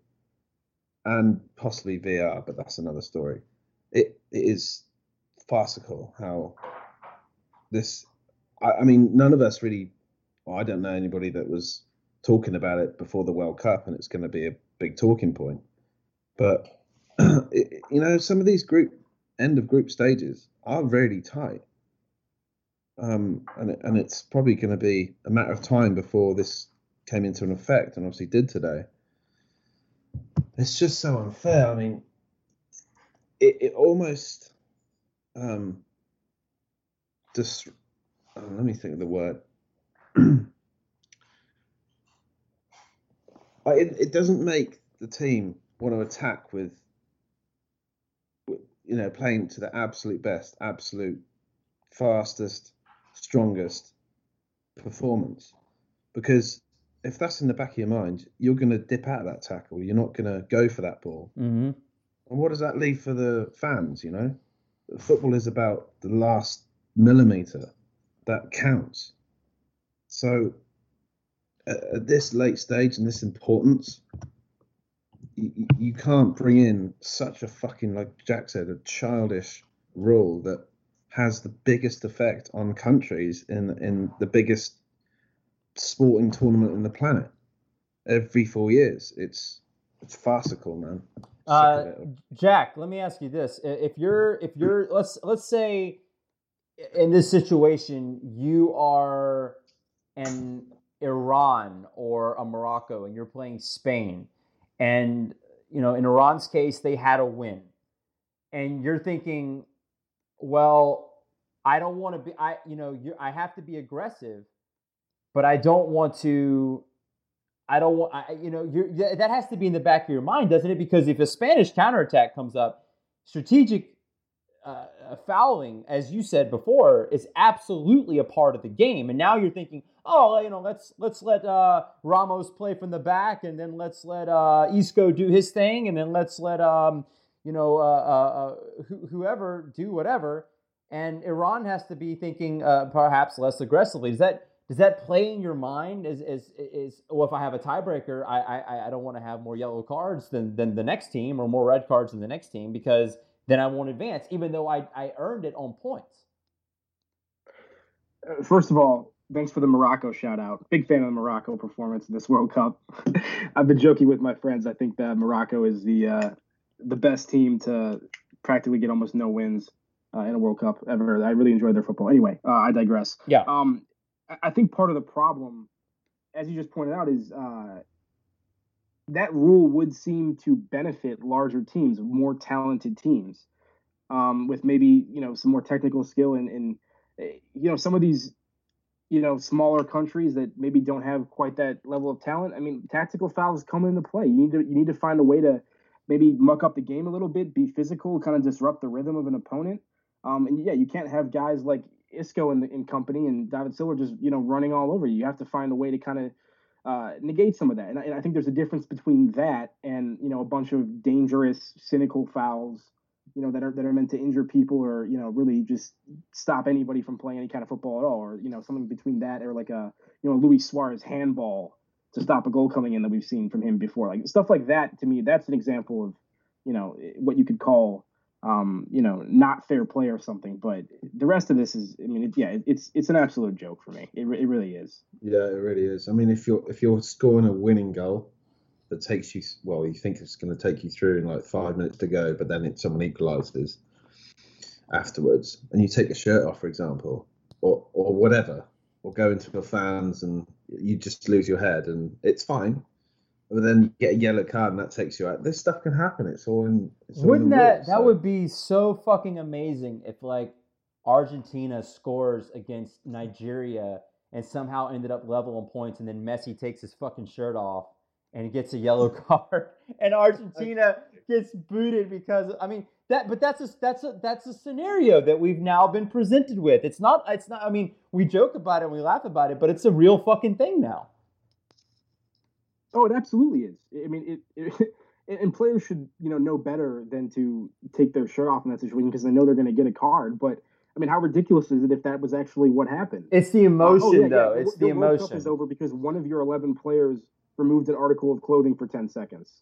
and possibly VR, but that's another story. It, it is farcical how this. I, I mean, none of us really. Well, I don't know anybody that was talking about it before the World Cup, and it's going to be a big talking point. But it, you know, some of these group end of group stages are really tight, um, and and it's probably going to be a matter of time before this came into an effect, and obviously did today. It's just so unfair. I mean, it, it almost um, just uh, let me think of the word. it, it doesn't make the team want to attack with, with, you know, playing to the absolute best, absolute fastest, strongest performance. Because if that's in the back of your mind, you're going to dip out of that tackle. You're not going to go for that ball. Mm-hmm. And what does that leave for the fans? You know, football is about the last millimeter that counts. So at this late stage and this importance, you, you can't bring in such a fucking like Jack said, a childish rule that has the biggest effect on countries in in the biggest sporting tournament in the planet every four years. It's it's farcical, man. Uh, Jack, let me ask you this: if you're if you're let's let's say in this situation you are an Iran or a Morocco and you're playing Spain, and you know in Iran's case they had a win, and you're thinking, well, I don't want to be I you know you I have to be aggressive, but I don't want to. I don't want, I, you know, you that has to be in the back of your mind, doesn't it? Because if a Spanish counterattack comes up, strategic uh, fouling, as you said before, is absolutely a part of the game. And now you're thinking, oh, you know, let's let's let uh, Ramos play from the back, and then let's let uh, Isco do his thing, and then let's let um, you know uh, uh, uh wh- whoever do whatever. And Iran has to be thinking uh, perhaps less aggressively. Does that does that play in your mind? Is is is well, if I have a tiebreaker, I I, I don't want to have more yellow cards than than the next team or more red cards than the next team because then I won't advance, even though I I earned it on points. First of all, thanks for the Morocco shout out. Big fan of the Morocco performance in this World Cup. I've been joking with my friends. I think that Morocco is the uh, the best team to practically get almost no wins uh, in a World Cup ever. I really enjoyed their football. Anyway, uh, I digress. Yeah. Um, I think part of the problem, as you just pointed out, is uh, that rule would seem to benefit larger teams, more talented teams, um, with maybe you know some more technical skill and, and eh, you know some of these you know, smaller countries that maybe don't have quite that level of talent. I mean, tactical fouls come into play. You need to you need to find a way to maybe muck up the game a little bit, be physical, kind of disrupt the rhythm of an opponent. Um, and yeah, you can't have guys like Isco and, in company and David Silva just you know running all over you. You have to find a way to kind of uh, negate some of that. And I, and I, think there's a difference between that and you know a bunch of dangerous, cynical fouls you know that are that are meant to injure people or you know really just stop anybody from playing any kind of football at all or you know something between that or like a you know Luis Suarez handball to stop a goal coming in that we've seen from him before. Like stuff like that to me that's an example of you know what you could call um, you know not fair play or something. But the rest of this is I mean it, yeah it's it's an absolute joke for me. It, it really is. Yeah it really is. I mean if you're if you're scoring a winning goal that takes you well you think it's going to take you through in like five minutes to go but then it, someone equalizes afterwards and you take your shirt off for example or or whatever or go into the fans and you just lose your head and it's fine. But then you get a yellow card and that takes you out. This stuff can happen. It's all in it's wouldn't all in that rules, that so. would be so fucking amazing if like Argentina scores against Nigeria and somehow ended up level in points, and then Messi takes his fucking shirt off and he gets a yellow card, and Argentina gets booted because I mean that. But that's a that's a that's a scenario that we've now been presented with. It's not it's not. I mean, we joke about it, and we laugh about it, but it's a real fucking thing now. Oh, it absolutely is. I mean, it, it and players should you know know better than to take their shirt off in that situation because they know they're going to get a card. But I mean, how ridiculous is it if that was actually what happened? It's the emotion, oh, yeah, though. Yeah. It's the, the, the emotion. World Cup is over because one of your eleven players removed an article of clothing for ten seconds.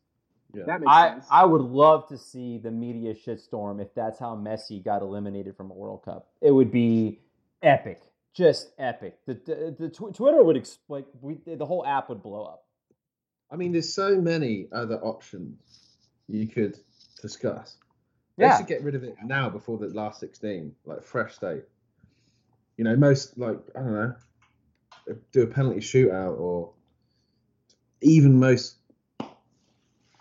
Yeah. That makes I, sense. I would love to see the media shitstorm if that's how Messi got eliminated from a World Cup. It would be epic, just epic. The the, the tw- Twitter would explain. We, the whole app would blow up. I mean, there's so many other options you could discuss. They yeah. should get rid of it now before the last 16, like fresh state. You know, most like I don't know, do a penalty shootout or even most.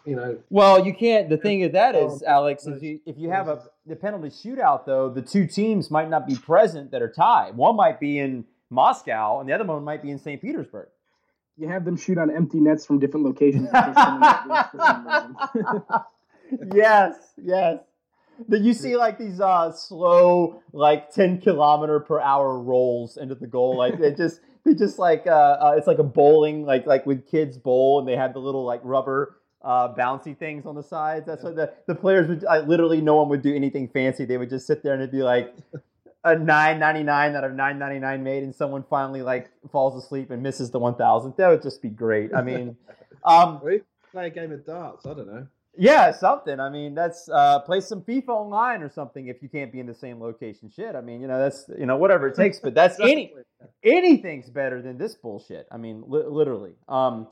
You know. Well, you can't. The thing of that is, Alex, is you, if you have a the penalty shootout, though, the two teams might not be present that are tied. One might be in Moscow, and the other one might be in St. Petersburg you have them shoot on empty nets from different locations. yes, yes. That you see like these uh, slow, like ten kilometer per hour rolls into the goal. Like they just, they just like uh, uh, it's like a bowling, like like with kids bowl, and they have the little like rubber uh, bouncy things on the sides. That's what the the players would. I, literally, no one would do anything fancy. They would just sit there and it'd be like a nine ninety nine out of nine ninety nine made, and someone finally like falls asleep and misses the one thousand. That would just be great. I mean, um, play a game of darts. I don't know. Yeah, something. I mean, that's uh, play some FIFA online or something if you can't be in the same location. Shit. I mean, you know, that's you know whatever it takes. But that's any anything's better than this bullshit. I mean, li- literally. Um,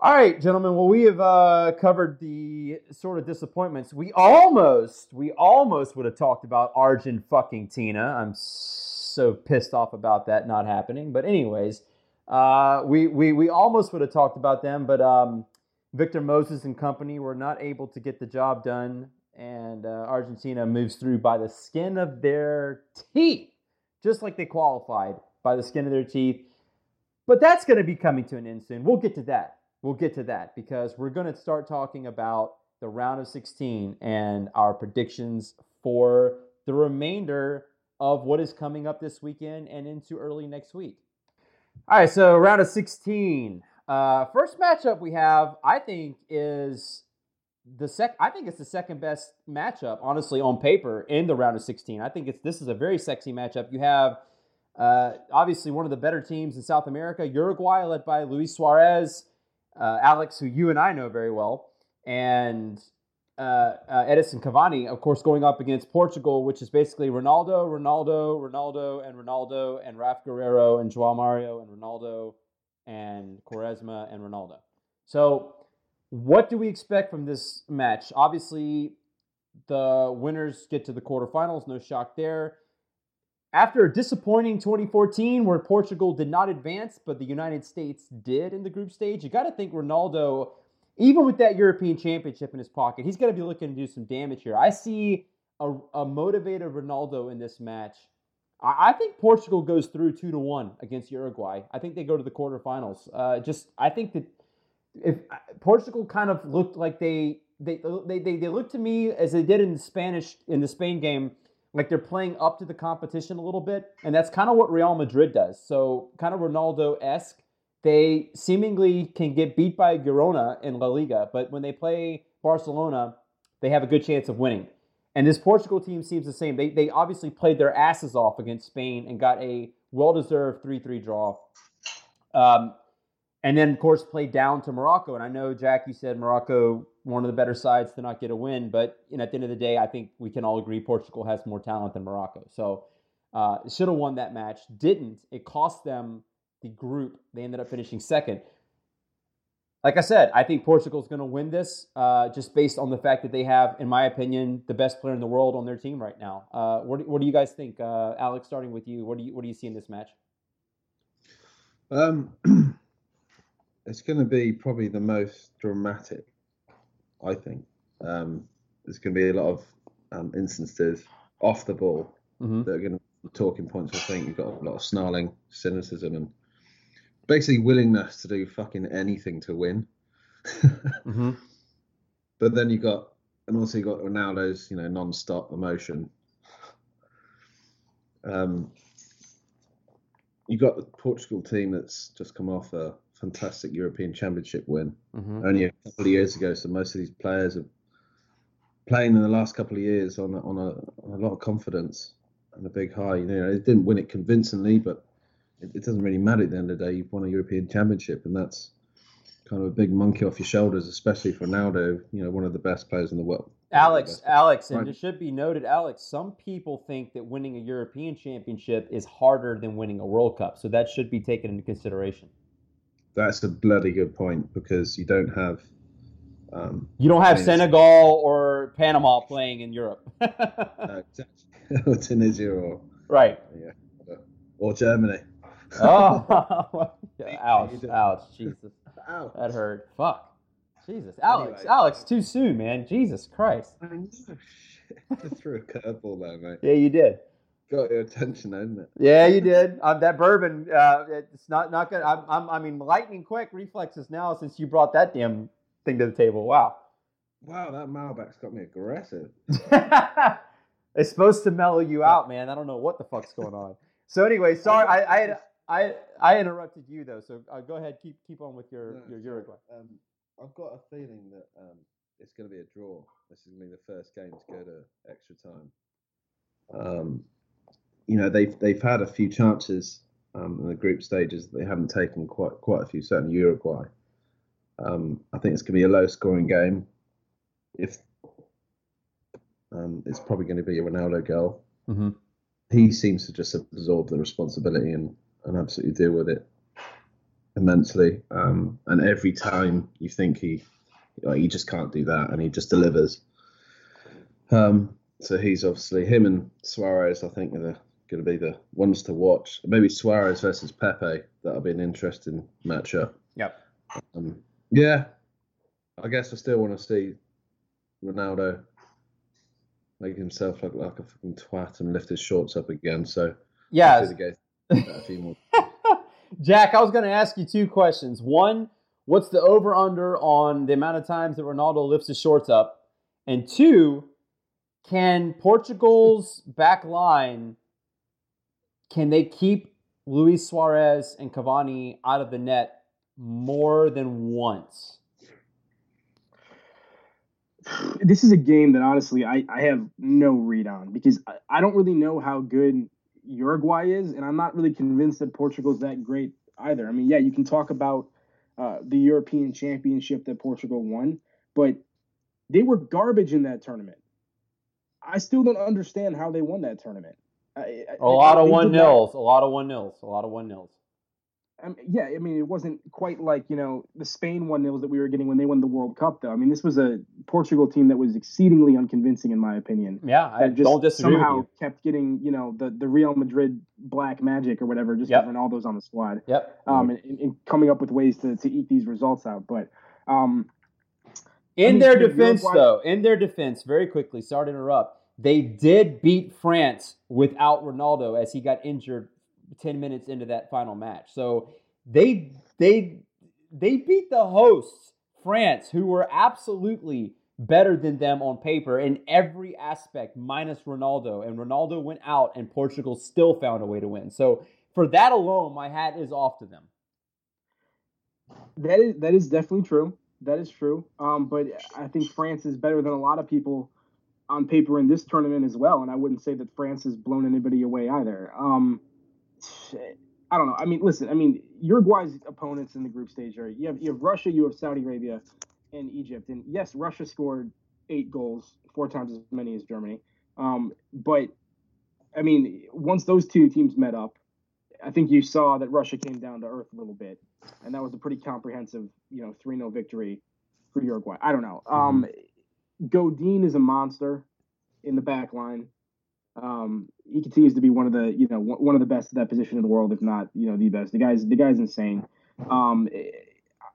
all right, gentlemen. Well, we have uh, covered the sort of disappointments. We almost, we almost would have talked about Arjun fucking Tina. I'm so pissed off about that not happening. But anyways, uh, we we we almost would have talked about them, but um, Victor Moses and company were not able to get the job done, and uh, Argentina moves through by the skin of their teeth, just like they qualified by the skin of their teeth. But that's going to be coming to an end soon. We'll get to that we'll get to that because we're going to start talking about the round of 16 and our predictions for the remainder of what is coming up this weekend and into early next week. All right, so round of 16. Uh, first matchup we have, I think, is the sec. I think it's the second best matchup, honestly, on paper in the round of 16. I think it's this is a very sexy matchup. You have uh, obviously one of the better teams in South America, Uruguay, led by Luis Suarez uh, Alex, who you and I know very well, and uh, uh, Edinson Cavani, of course, going up against Portugal, which is basically Ronaldo, Ronaldo, Ronaldo, and Ronaldo, and Raf Guerreiro, and Joao Mario, and Ronaldo, and Quaresma, and Ronaldo. So, what do we expect from this match? Obviously, the winners get to the quarterfinals, no shock there. After a disappointing 2014 where Portugal did not advance, but the United States did in the group stage, you got to think Ronaldo, even with that European championship in his pocket, he's going to be looking to do some damage here. I see a, a motivated Ronaldo in this match. I, I, think Portugal goes through two to one against Uruguay. I think they go to the quarterfinals. Uh, just I think that if uh, Portugal kind of looked like they they they they, they looked to me as they did in the Spanish in the Spain game like they're playing up to the competition a little bit, and that's kind of what Real Madrid does. So kind of Ronaldo esque. They seemingly can get beat by Girona in La Liga, but when they play Barcelona, they have a good chance of winning. And this Portugal team seems the same. They they obviously played their asses off against Spain and got a well deserved three three draw. Um, and then of course played down to Morocco. And I know Jack, you said Morocco one of the better sides to not get a win, but you know, at the end of the day, I think we can all agree Portugal has more talent than Morocco. So uh, should have won that match. Didn't. It cost them the group. They ended up finishing second. Like I said, I think Portugal's going to win this uh, just based on the fact that they have, in my opinion, the best player in the world on their team right now. Uh, what, do, what do you guys think, uh, Alex? Starting with you, what do you what do you see in this match? Um, it's going to be probably the most dramatic, I think. Um, there's going to be a lot of um, instances off the ball mm-hmm. that are going to talking points. I think you've got a lot of snarling, cynicism, and basically willingness to do fucking anything to win. mm-hmm. But then you got, and also you got Ronaldo's, you know, non-stop emotion. Um, you got the Portugal team that's just come off a fantastic European Championship win mm-hmm. only a couple of years ago. So most of these players are playing in the last couple of years on on a, on a lot of confidence and a big high. You know, it didn't win it convincingly, but it, it, doesn't really matter at the end of the day. You've won a European Championship, and that's kind of a big monkey off your shoulders, especially for Ronaldo. You know, one of the best players in the world. Alex, Alex, and it should be noted, Alex. Some people think that winning a European Championship is harder than winning a World Cup, so that should be taken into consideration. That's a bloody good point because you don't have. Um, you don't have Senegal or Panama playing in Europe. no, exactly. Tunisia or right, yeah, or Germany. oh, ouch, ouch, Jesus, ouch. that hurt. Fuck. Jesus, Alex, anyway. Alex, too soon, man. Jesus Christ. I threw a curveball there, mate. Yeah, you did. Got your attention, hasn't it? Yeah, you did. Um, that bourbon, uh, it's not not good. I'm, I'm, I mean, lightning quick reflexes now since you brought that damn thing to the table. Wow. Wow, that Malbec's got me aggressive. it's supposed to mellow you out, man. I don't know what the fuck's going on. So anyway, sorry, I I I, I interrupted you though. So uh, go ahead, keep keep on with your no, your Uruguay. Um, I've got a feeling that um, it's going to be a draw. This is going to be the first game to go to extra time. Um, you know, they've they've had a few chances um, in the group stages. that They haven't taken quite quite a few. Certainly Uruguay. Um, I think it's going to be a low scoring game. If um, it's probably going to be a Ronaldo goal. Mm-hmm. He seems to just absorb the responsibility and, and absolutely deal with it immensely. Um, and every time you think he, like, he just can't do that, and he just delivers. Um, so he's obviously him and Suarez. I think are the, going to be the ones to watch. Maybe Suarez versus Pepe. That'll be an interesting matchup. Yep. Um, yeah, I guess I still want to see Ronaldo make himself look like a fucking twat and lift his shorts up again. So yeah, a few more. Jack, I was going to ask you two questions. One, what's the over under on the amount of times that Ronaldo lifts his shorts up? And two, can Portugal's back line can they keep Luis Suarez and Cavani out of the net more than once? This is a game that honestly I, I have no read on because I, I don't really know how good Uruguay is, and I'm not really convinced that Portugal's that great either. I mean, yeah, you can talk about uh, the European Championship that Portugal won, but they were garbage in that tournament. I still don't understand how they won that tournament. I, a lot of one nils, a lot of one nils, a lot of one nils. Um, yeah, I mean, it wasn't quite like you know the Spain one nils that we were getting when they won the World Cup, though. I mean, this was a Portugal team that was exceedingly unconvincing, in my opinion. Yeah, I just don't disagree. Somehow kept getting you know the the Real Madrid black magic or whatever, just yep. those on the squad. Yep. Um, and, and, coming up with ways to to eke these results out, but um, in I mean, their defense, though, in their defense, very quickly, sorry to interrupt. They did beat France without Ronaldo as he got injured 10 minutes into that final match. So they they they beat the hosts, France, who were absolutely better than them on paper in every aspect, minus Ronaldo. And Ronaldo went out, and Portugal still found a way to win. So for that alone, my hat is off to them. That is that is definitely true. That is true. Um, but I think France is better than a lot of people on paper in this tournament as well. And I wouldn't say that France has blown anybody away either. Um, I don't know. I mean, listen. I mean, Uruguay's opponents in the group stage are you have you have Russia, you have Saudi Arabia, and Egypt. And yes, Russia scored eight goals, four times as many as Germany. Um, but I mean, once those two teams met up, I think you saw that Russia came down to earth a little bit, and that was a pretty comprehensive, you know, three 0 victory for Uruguay. I don't know. Um. Godin is a monster in the back line. Um, he continues to be one of the you know one of the best at that position in the world, if not you know the best. The guy's the guy's insane. Um,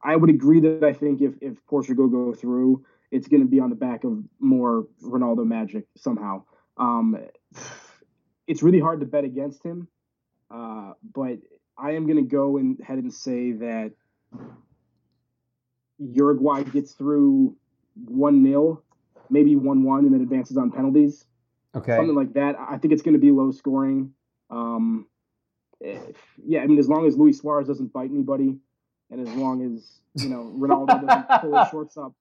I would agree that I think if if Portugal go through, it's going to be on the back of more Ronaldo magic somehow. Um, it's really hard to bet against him. Uh, but I am going to go and ahead and say that Uruguay gets through 1 0, maybe 1 1, and then advances on penalties. Okay. Something like that. I think it's going to be low scoring. Um, if, yeah, I mean, as long as Luis Suarez doesn't bite anybody, and as long as, you know, Ronaldo doesn't pull his shorts up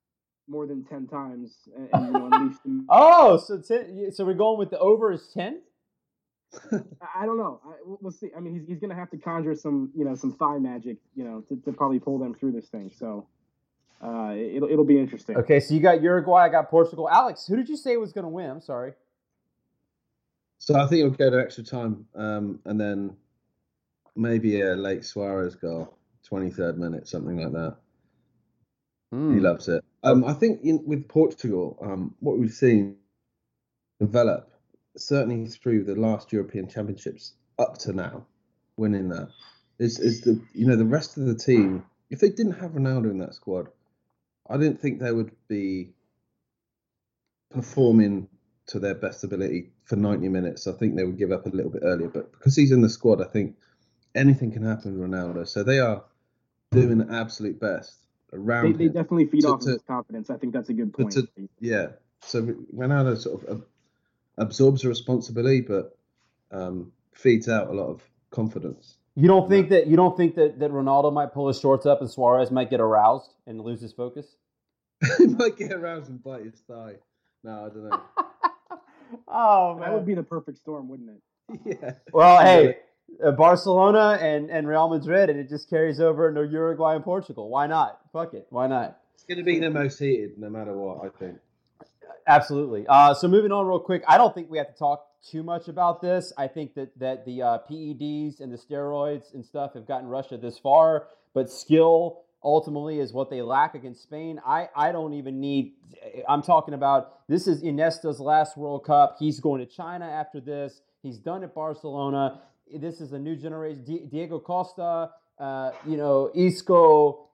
more than 10 times and, and you know, unleash them. Oh, so ten, so we're going with the over is 10? I don't know. I, we'll see. I mean, he's, he's going to have to conjure some, you know, some thigh magic, you know, to, to probably pull them through this thing. So uh, it'll, it'll be interesting. Okay, so you got Uruguay, I got Portugal. Alex, who did you say was going to win? I'm sorry. So I think it'll go to extra time, um, and then maybe a late Suarez goal, 23rd minute, something like that. Mm. He loves it. Um, I think in, with Portugal, um, what we've seen develop, certainly through the last European Championships up to now, winning that, is is the you know the rest of the team. If they didn't have Ronaldo in that squad, I didn't think they would be performing to their best ability for 90 minutes. I think they would give up a little bit earlier, but because he's in the squad, I think anything can happen with Ronaldo. So they are doing the absolute best around. They, they definitely feed To- off to- his confidence. I think that's a good point. to- Yeah. So Ronaldo sort of absorbs the responsibility, but um, feeds out a lot of confidence. You don't think that you don't think that, that Ronaldo might pull his shorts up and Suarez might get aroused and lose his focus? he might get aroused and bite his thigh. No, I don't know. oh that would be the perfect storm, wouldn't it? yeah. Well, hey, uh, Barcelona and, and Real Madrid, and it just carries over into Uruguay and Portugal. Why not? Fuck it. Why not? It's going to be the most heated no matter what, I think. Absolutely. Uh, so moving on real quick, I don't think we have to talk too much about this. I think that that the uh, PEDs and the steroids and stuff have gotten Russia this far, but skill ultimately is what they lack against Spain. I, I don't even need. I'm talking about this is Iniesta's last World Cup. He's going to China after this. He's done at Barcelona. This is a new generation. Di- Diego Costa, uh, you know, Isco.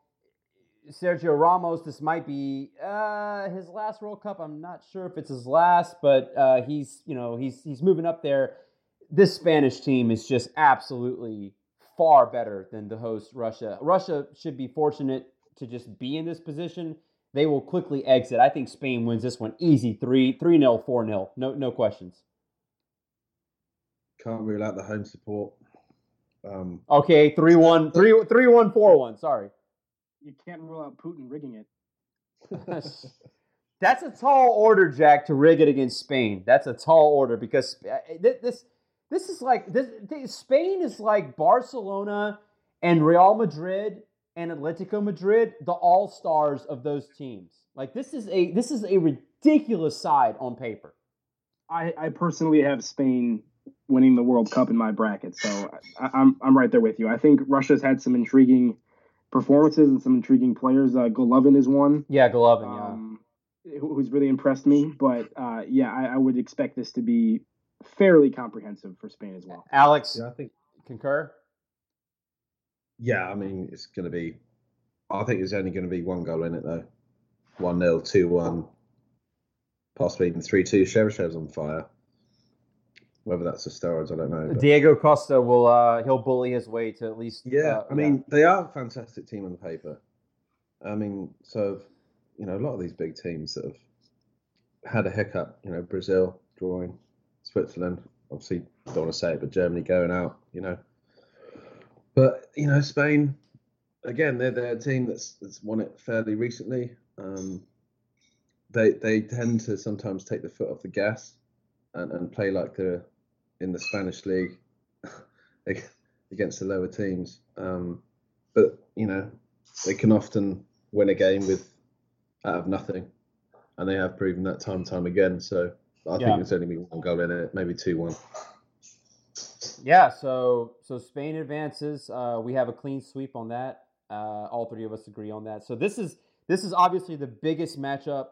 Sergio Ramos, this might be uh, his last World Cup. I'm not sure if it's his last, but uh, he's you know he's he's moving up there. This Spanish team is just absolutely far better than the host Russia. Russia should be fortunate to just be in this position. They will quickly exit. I think Spain wins this one easy 3 3 0, 4 0. No no questions. Can't rule out the home support. Um, Okay, 3 1 3 3 1 4 1. Sorry. You can't rule out Putin rigging it. That's a tall order, Jack, to rig it against Spain. That's a tall order because uh, this this is like this, Spain is like Barcelona and Real Madrid and Atletico Madrid, the all stars of those teams. Like this is a this is a ridiculous side on paper. I, I personally have Spain winning the World Cup in my bracket, so I, I'm I'm right there with you. I think Russia's had some intriguing performances and some intriguing players. Uh, Golovin is one. Yeah, Golovin. Yeah. um, who- who's really impressed me. But uh, yeah, I, I would expect this to be fairly comprehensive for Spain as well. Alex, yeah, I think. concur. Yeah, I mean, it's going to be. I think there's only going to be one goal in it though. One 0 two one, possibly even three two. Cheryshev's on fire. Whether that's the steroids, I don't know. but- Diego Costa will uh, he'll bully his way to at least. Yeah, uh, I mean, they are a fantastic team on the paper. I mean, so you know, a lot of these big teams that have had a hiccup. You know, Brazil drawing, Switzerland. Obviously, don't want to say it, but Germany going out. You know, but you know, Spain. Again, they're they're a team that's that's won it fairly recently. Um, they they tend to sometimes take the foot off the gas and, and play like they're in the Spanish league against the lower teams. Um, but you know, they can often win a game with out of nothing, and they have proven that time and time again. So I Yeah. think there's only be one goal in it, maybe two one. Yeah, so so Spain advances. Uh, we have a clean sweep on that. Uh, all three of us agree on that. So this is this is obviously the biggest matchup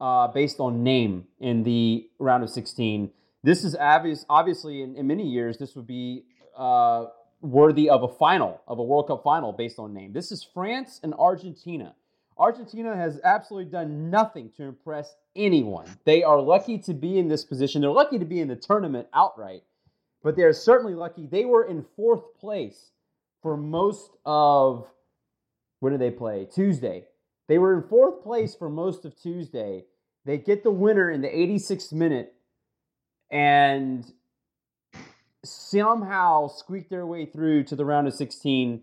uh, based on name in the round of 16. This is obvious. Obviously, in, in many years, this would be uh, worthy of a final of a World Cup final based on name. This is France and Argentina. Argentina has absolutely done nothing to impress anyone. They are lucky to be in this position. They're lucky to be in the tournament outright. but they're certainly lucky. They were in fourth place for most of when did they play? Tuesday. They were in fourth place for most of Tuesday. They get the winner in the 86th minute and somehow squeak their way through to the round of 16.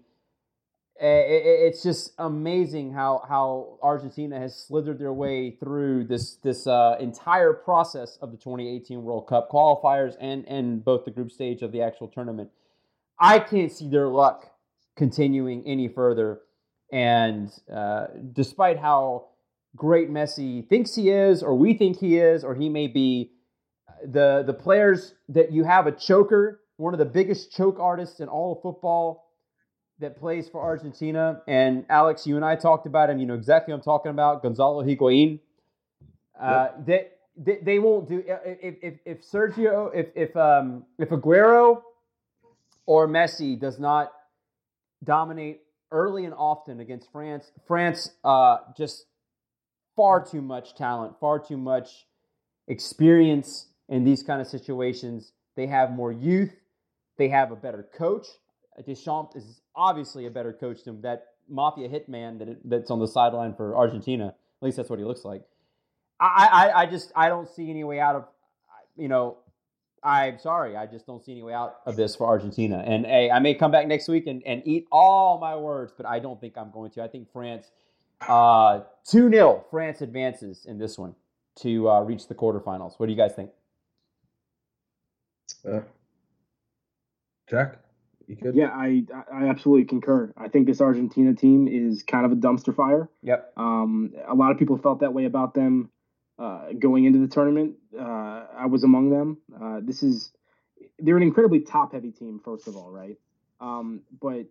It's just amazing how how Argentina has slithered their way through this this uh, entire process of the 2018 World Cup qualifiers and and both the group stage of the actual tournament. I can't see their luck continuing any further. And uh, despite how great Messi thinks he is, or we think he is, or he may be, the the players that you have a choker, one of the biggest choke artists in all of football that plays for Argentina. And Alex, you and I talked about him. You know exactly what I'm talking about. Gonzalo Higuain. Uh, yep. they, they, they won't do if if, if Sergio if if um if Aguero or Messi does not dominate early and often against France. France uh, just far too much talent, far too much experience in these kind of situations. They have more youth. They have a better coach. Deschamps is obviously a better coach than that mafia hitman that it, that's on the sideline for Argentina. At least that's what he looks like. I, I, I just I don't see any way out of you know I'm sorry, I just don't see any way out of this for Argentina. And hey, I may come back next week and, and eat all my words, but I don't think I'm going to. I think France, uh, 2 0, France advances in this one to uh, reach the quarterfinals. What do you guys think? Uh, Jack? Yeah, I I absolutely concur. I think this Argentina team is kind of a dumpster fire. Yep. Um, a lot of people felt that way about them uh, going into the tournament. Uh, I was among them. Uh, this is they're an incredibly top heavy team, first of all, right? Um, but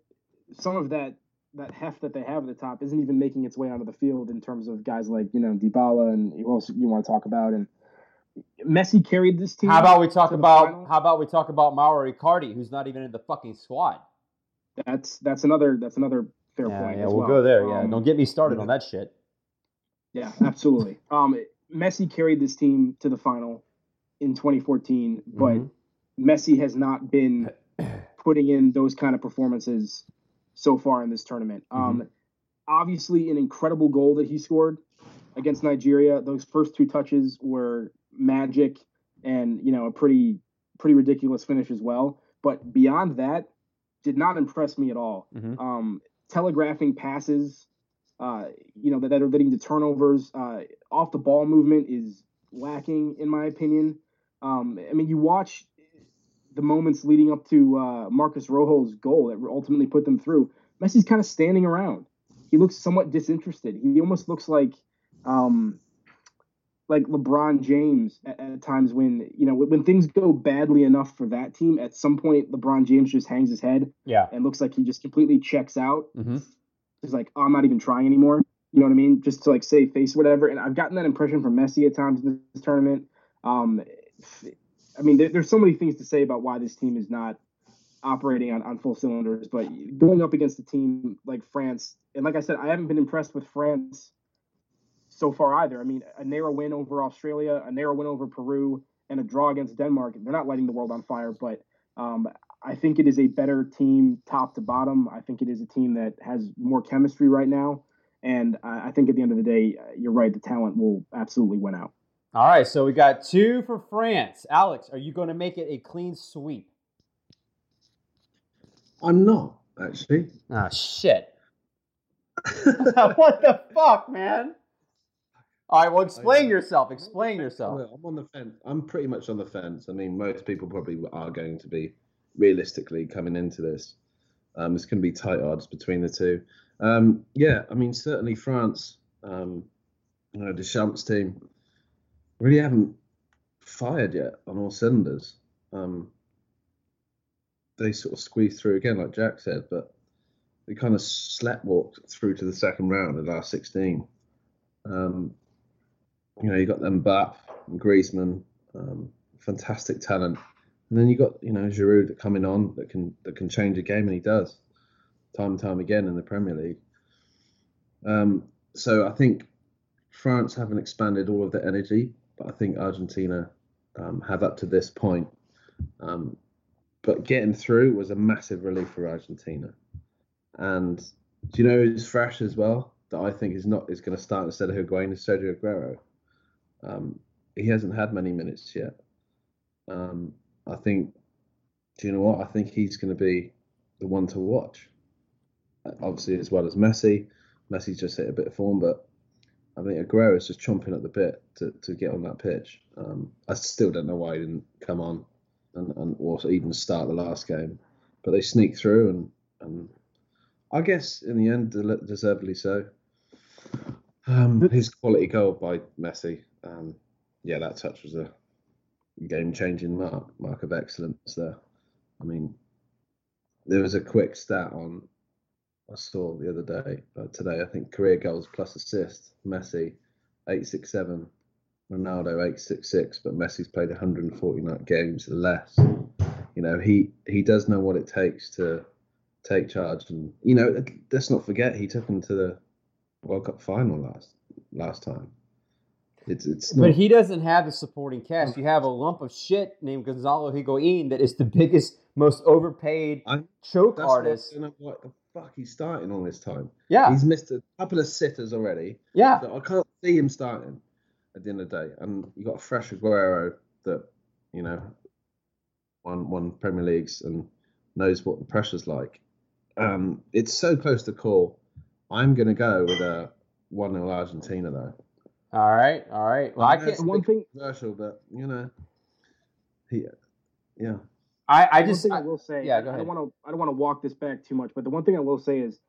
some of that that heft that they have at the top isn't even making its way onto the field in terms of guys like you know Dybala and who else you want to talk about and Messi carried this team. How about we talk about final. how about we talk about Mauro Icardi, who's not even in the fucking squad. That's that's another that's another fair yeah, point. Yeah, we'll well. go there. Yeah, um, don't get me started on that shit. Yeah, absolutely. um, Messi carried this team to the final in 2014, but mm-hmm. Messi has not been putting in those kind of performances so far in this tournament. Mm-hmm. Um, obviously, an incredible goal that he scored against Nigeria. Those first two touches were magic, and you know a pretty pretty ridiculous finish as well. But beyond that, did not impress me at all. Mm-hmm. Um, telegraphing passes uh, you know, that, that are leading to turnovers. Uh, off the ball movement is lacking, in my opinion. Um, I mean, you watch the moments leading up to uh, Marcos Rojo's goal that ultimately put them through. Messi's kind of standing around. He looks somewhat disinterested. He almost looks like, um, like LeBron James at, at, times when you know when things go badly enough for that team. At some point, LeBron James just hangs his head, yeah, and looks like he just completely checks out. Mm-hmm is like, oh, I'm not even trying anymore. You know what I mean? Just to like save face, whatever. And I've gotten that impression from Messi at times in this tournament. Um, I mean, there, there's so many things to say about why this team is not operating on, on full cylinders. But going up against a team like France, and like I said, I haven't been impressed with France so far either. I mean, a narrow win over Australia, a narrow win over Peru, and a draw against Denmark. They're not lighting the world on fire, but um, I think it is a better team top to bottom. I think it is a team that has more chemistry right now. And I think at the end of the day, uh, you're right. The talent will absolutely win out. All right. So we got two for France. Alex, are you going to make it a clean sweep? I'm not, actually. Ah, shit. what the fuck, man? All right, well, explain yourself. Explain yourself. I'm on the fence. I'm pretty much on the fence. I mean, most people probably are going to be realistically coming into this. Um, it's going to be tight odds between the two. Um, yeah, I mean, certainly France, um, you know, Deschamps' team really haven't fired yet on all cylinders. Um, they sort of squeezed through again, like Jack said, but they kind of sleptwalked through to the second round, the last 16. Um, you know, you got them Mbappe and Griezmann, um, fantastic talent. And then you got you know Giroud coming on that can that can change a game, and he does time and time again in the Premier League. Um, so I think France haven't expanded all of their energy, but I think Argentina um, have up to this point um, but getting through was a massive relief for Argentina. And do you know who's fresh as well? That I think is not is going to start instead of Higuain is Sergio Aguero. Um, he hasn't had many minutes yet. Um, I think. Do you know what? I think he's going to be the one to watch. Obviously, as well as Messi. Messi's just hit a bit of form, but I think Aguero is just chomping at the bit to, to get on that pitch. Um, I still don't know why he didn't come on and, and or even start the last game, but they sneaked through and, and I guess in the end, deservedly so. Um, his quality goal by Messi, um, yeah, that touch was a game-changing mark, mark of excellence there. I mean, there was a quick stat on I saw the other day, uh, today, I think career goals plus assists, Messi, 867, Ronaldo, 866, but Messi's played 149 games less. You know, he, he does know what it takes to take charge. And, you know, let's not forget, he took him to the World Cup final last last time. It's, it's not... But he doesn't have the supporting cast. You have a lump of shit named Gonzalo Higuain that is the biggest, most overpaid I'm, choke artist. What, what fuck, he's starting all this time. Yeah. He's missed a couple of sitters already. Yeah. So I can't see him starting at the end of the day. And you got a fresh Aguero that, you know, won won Premier Leagues and knows what the pressure's like. Um, it's so close to call. I'm gonna go with a one 0 Argentina though. All right, all right. Well, I, I can't. One thing controversial, but you know, he, yeah. I, I just I, I, will say, yeah, go ahead. I don't want to I don't want to walk this back too much, but the one thing I will say is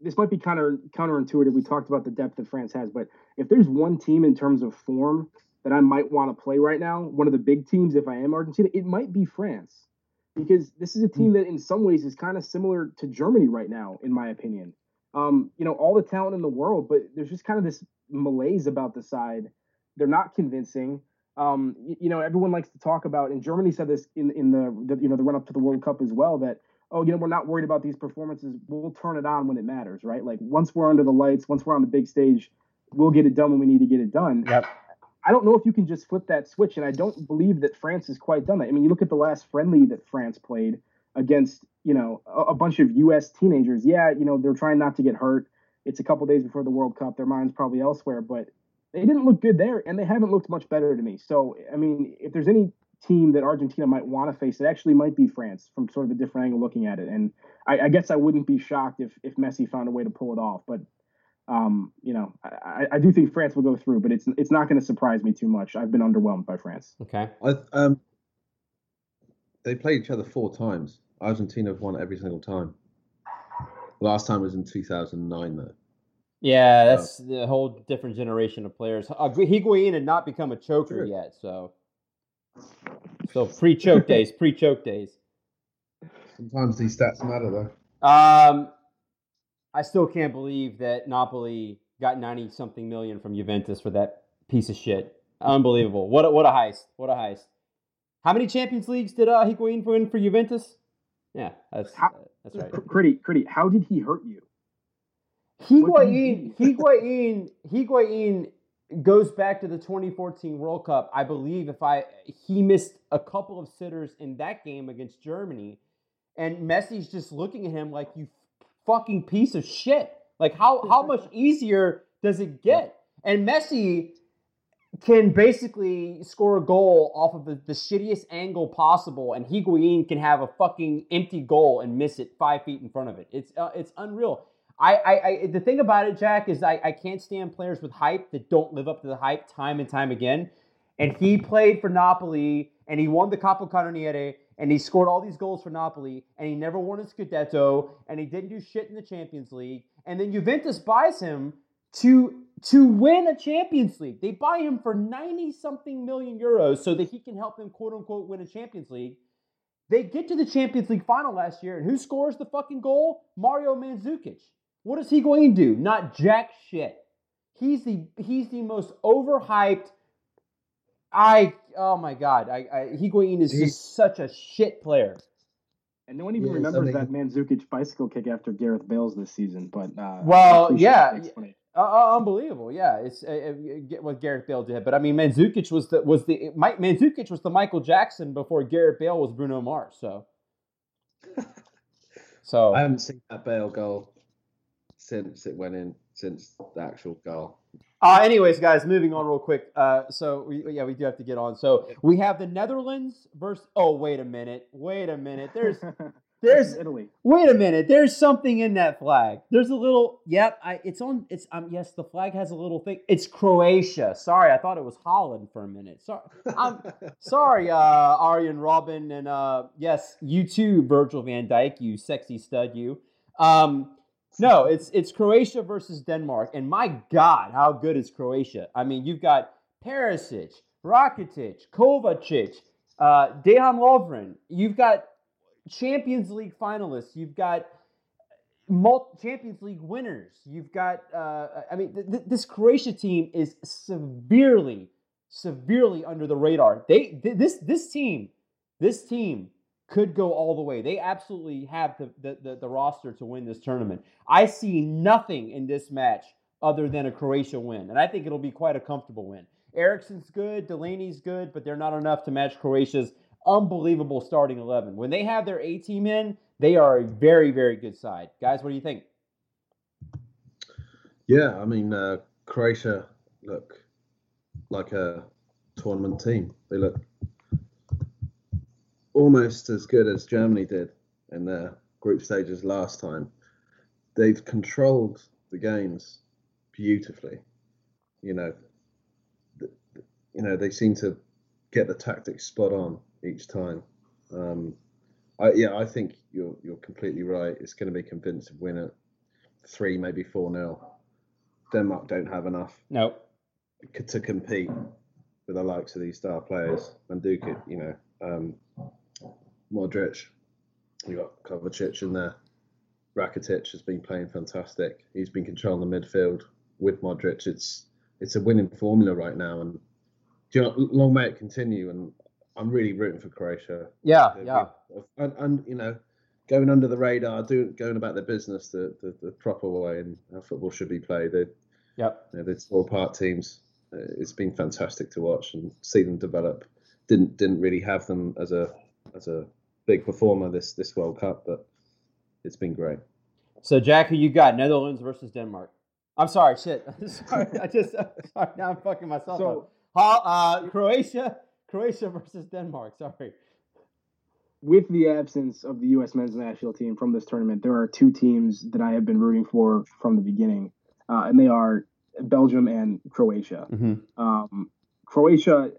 this might be kind of counter counterintuitive. We talked about the depth that France has, but if there's one team in terms of form that I might want to play right now, one of the big teams, if I am Argentina, it might be France, because this is a team hmm. that in some ways is kind of similar to Germany right now, in my opinion. Um, you know, all the talent in the world, but there's just kind of this malaise about the side. They're not convincing um, you, you, know, everyone likes to talk about, and Germany said this in in the, the you know the run up to the World Cup as well that oh you know we're not worried about these performances, we'll turn it on when it matters, right? Like once we're under the lights, once we're on the big stage, we'll get it done when we need to get it done. Yep. I don't know if you can just flip that switch, and I don't believe that France has quite done that. I mean, you look at the last friendly that France played against, you know, a, a bunch of U.S. teenagers. Yeah, you know, they're trying not to get hurt. It's a couple days before the World Cup. Their mind's probably elsewhere, but they didn't look good there, and they haven't looked much better to me. So, I mean, if there's any team that Argentina might want to face, it actually might be France from sort of a different angle looking at it. And I, I guess I wouldn't be shocked if if Messi found a way to pull it off. But um, you know, I, I do think France will go through, but it's it's not going to surprise me too much. I've been underwhelmed by France. Okay. I, um, they played each other four times. Argentina have won every single time. Last time was in 2009, though. Yeah, that's so. the whole different generation of players. Uh, Higuain had not become a choker True. yet, so so pre choke days, pre choke days. Sometimes these stats matter, though. Um, I still can't believe that Napoli got ninety something million from Juventus for that piece of shit. Unbelievable! What a, what a heist! What a heist! How many Champions Leagues did uh, Higuain win for Juventus? Yeah, that's how, that's right. Pretty, pretty. How did he hurt you? Higuain, Higuain, Higuain goes back to the 2014 World Cup. I believe if I he missed a couple of sitters in that game against Germany, and Messi's just looking at him like you fucking piece of shit. Like how how much easier does it get? And Messi can basically score a goal off of the, the shittiest angle possible, and Higuain can have a fucking empty goal and miss it five feet in front of it. It's uh, it's unreal. I, I, I, the thing about it, Jack, is I, I can't stand players with hype that don't live up to the hype time and time again. And he played for Napoli, and he won the Coppa Capocannoniere, and he scored all these goals for Napoli, and he never won a Scudetto, and he didn't do shit in the Champions League. And then Juventus buys him to to win a Champions League. They buy him for 90 something million euros so that he can help them quote unquote win a Champions League. They get to the Champions League final last year, and who scores the fucking goal? Mario Mandzukic. What is he going to do? Not jack shit. He's the he's the most overhyped. I oh my god, I, I Higuain is just such a shit player. And no one even remembers that Mandzukic bicycle kick after Gareth Bale's this season. But uh, well, yeah, Uh, uh, unbelievable, yeah. It's uh, uh what Gareth Bale did, but I mean, Mandzukic was the was the Mike Mandzukic was the Michael Jackson before Gareth Bale was Bruno Mars. So, so I haven't seen that Bale goal since it went in, since the actual goal. Uh, anyways, guys, moving on real quick. Uh, so we, yeah, we do have to get on. So we have the Netherlands versus. Oh, wait a minute. Wait a minute. There's There's Italy. Wait a minute. There's something in that flag. There's a little. Yep. I. It's on. It's. Um. Yes. The flag has a little thing. It's Croatia. Sorry. I thought it was Holland for a minute. Sorry. I'm sorry. Uh. Arjen Robben and uh. Yes. You too, Virgil Van Dijk. You sexy stud. You. Um. No. It's it's Croatia versus Denmark. And my God, how good is Croatia? I mean, you've got Perisic, Rakitic, Kovacic, uh, Dejan Lovren. You've got Champions League finalists. You've got multi- Champions League winners. You've got, uh, I mean, th- th- this Croatia team is severely, severely under the radar. They th- this this team, this team could go all the way. They absolutely have the, the, the, the roster to win this tournament. I see nothing in this match other than a Croatia win, and I think it'll be quite a comfortable win. Eriksen's good, Delaney's good, but they're not enough to match Croatia's unbelievable starting 11. When they have their A team in, they are a very, very good side. Guys, what do you think? Yeah, I mean, uh, Croatia look like a tournament team. They look almost as good as Germany did in their group stages last time. They've controlled the games beautifully. You know, you know they seem to get the tactics spot on each time. Um, I, yeah, I think you're you're completely right. It's going to be a convincing win at three, maybe four nil. Denmark don't have enough. No. To compete with the likes of these star players, Mandzukic, you know, um, Modric, you got Kovacic in there. Rakitic has been playing fantastic. He's been controlling the midfield with Modric. It's it's a winning formula right now, and you know, long may it continue. And I'm really rooting for Croatia. Yeah, yeah. And, and, you know, going under the radar, doing going about their business the, the, the proper way and how football should be played. They, yep. You know, they're small part teams. Uh, it's been fantastic to watch and see them develop. Didn't didn't really have them as a as a big performer this this World Cup, but it's been great. So, Jack, who you got? Netherlands versus Denmark. I'm sorry, shit. sorry, I just sorry. Now I'm fucking myself so, up. Uh, Croatia Croatia versus Denmark. Sorry. With the absence of the U.S. men's national team from this tournament, there are two teams that I have been rooting for from the beginning, uh, and they are Belgium and Croatia. Mm-hmm. Um, Croatia,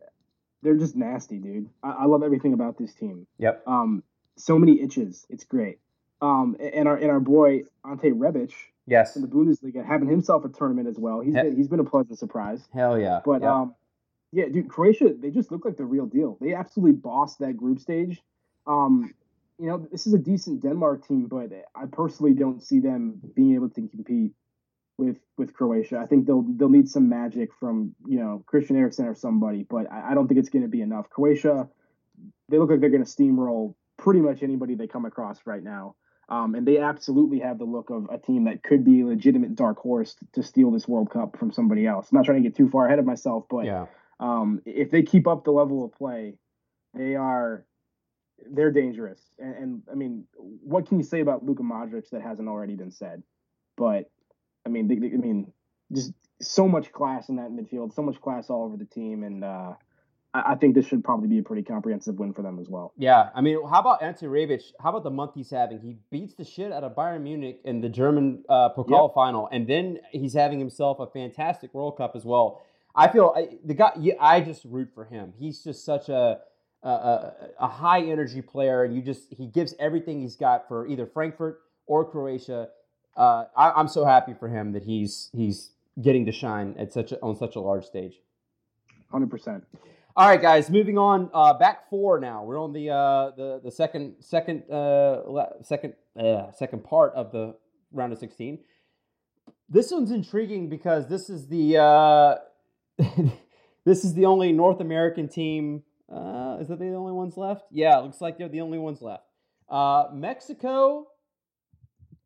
they're just nasty, dude. I-, I, love everything about this team. Yep. Um, so many itches. It's great. Um, and our and our boy Ante Rebic, yes, in the Bundesliga, having himself a tournament as well. He's he- been, he's been a pleasant surprise. Hell yeah. But yep. um, yeah, dude, Croatia, they just look like the real deal. They absolutely bossed that group stage. Um, you know, this is a decent Denmark team, but I personally don't see them being able to compete with with Croatia. I think they'll they'll need some magic from you know Christian Eriksen or somebody, but I, I don't think it's going to be enough. Croatia, they look like they're going to steamroll pretty much anybody they come across right now. Um, and they absolutely have the look of a team that could be a legitimate dark horse to steal this World Cup from somebody else. I'm not trying to get too far ahead of myself, but yeah. Um, if they keep up the level of play, they are they're dangerous. And, and, I mean, what can you say about Luka Modric that hasn't already been said? But I mean, they, they, I mean, just so much class in that midfield, so much class all over the team, and uh, I, I, think this should probably be a pretty comprehensive win for them as well. Yeah, I mean, how about Ante Rebic? How about the month he's having? He beats the shit out of Bayern Munich in the German uh, Pokal yep. final, and then he's having himself a fantastic World Cup as well. I feel I, the guy. I just root for him. He's just such a, a a high energy player, and you just he gives everything he's got for either Frankfurt or Croatia. Uh, I, am so happy for him that he's he's getting to shine at such a, on such a large stage. Hundred percent. All right, guys. Moving on. Uh, back four now. We're on the uh, the the second second uh, second uh, second part of the round of sixteen. This one's intriguing because this is the uh, this is the only North American team. Uh, is that the only ones left? Yeah, looks like they're the only ones left. Uh, Mexico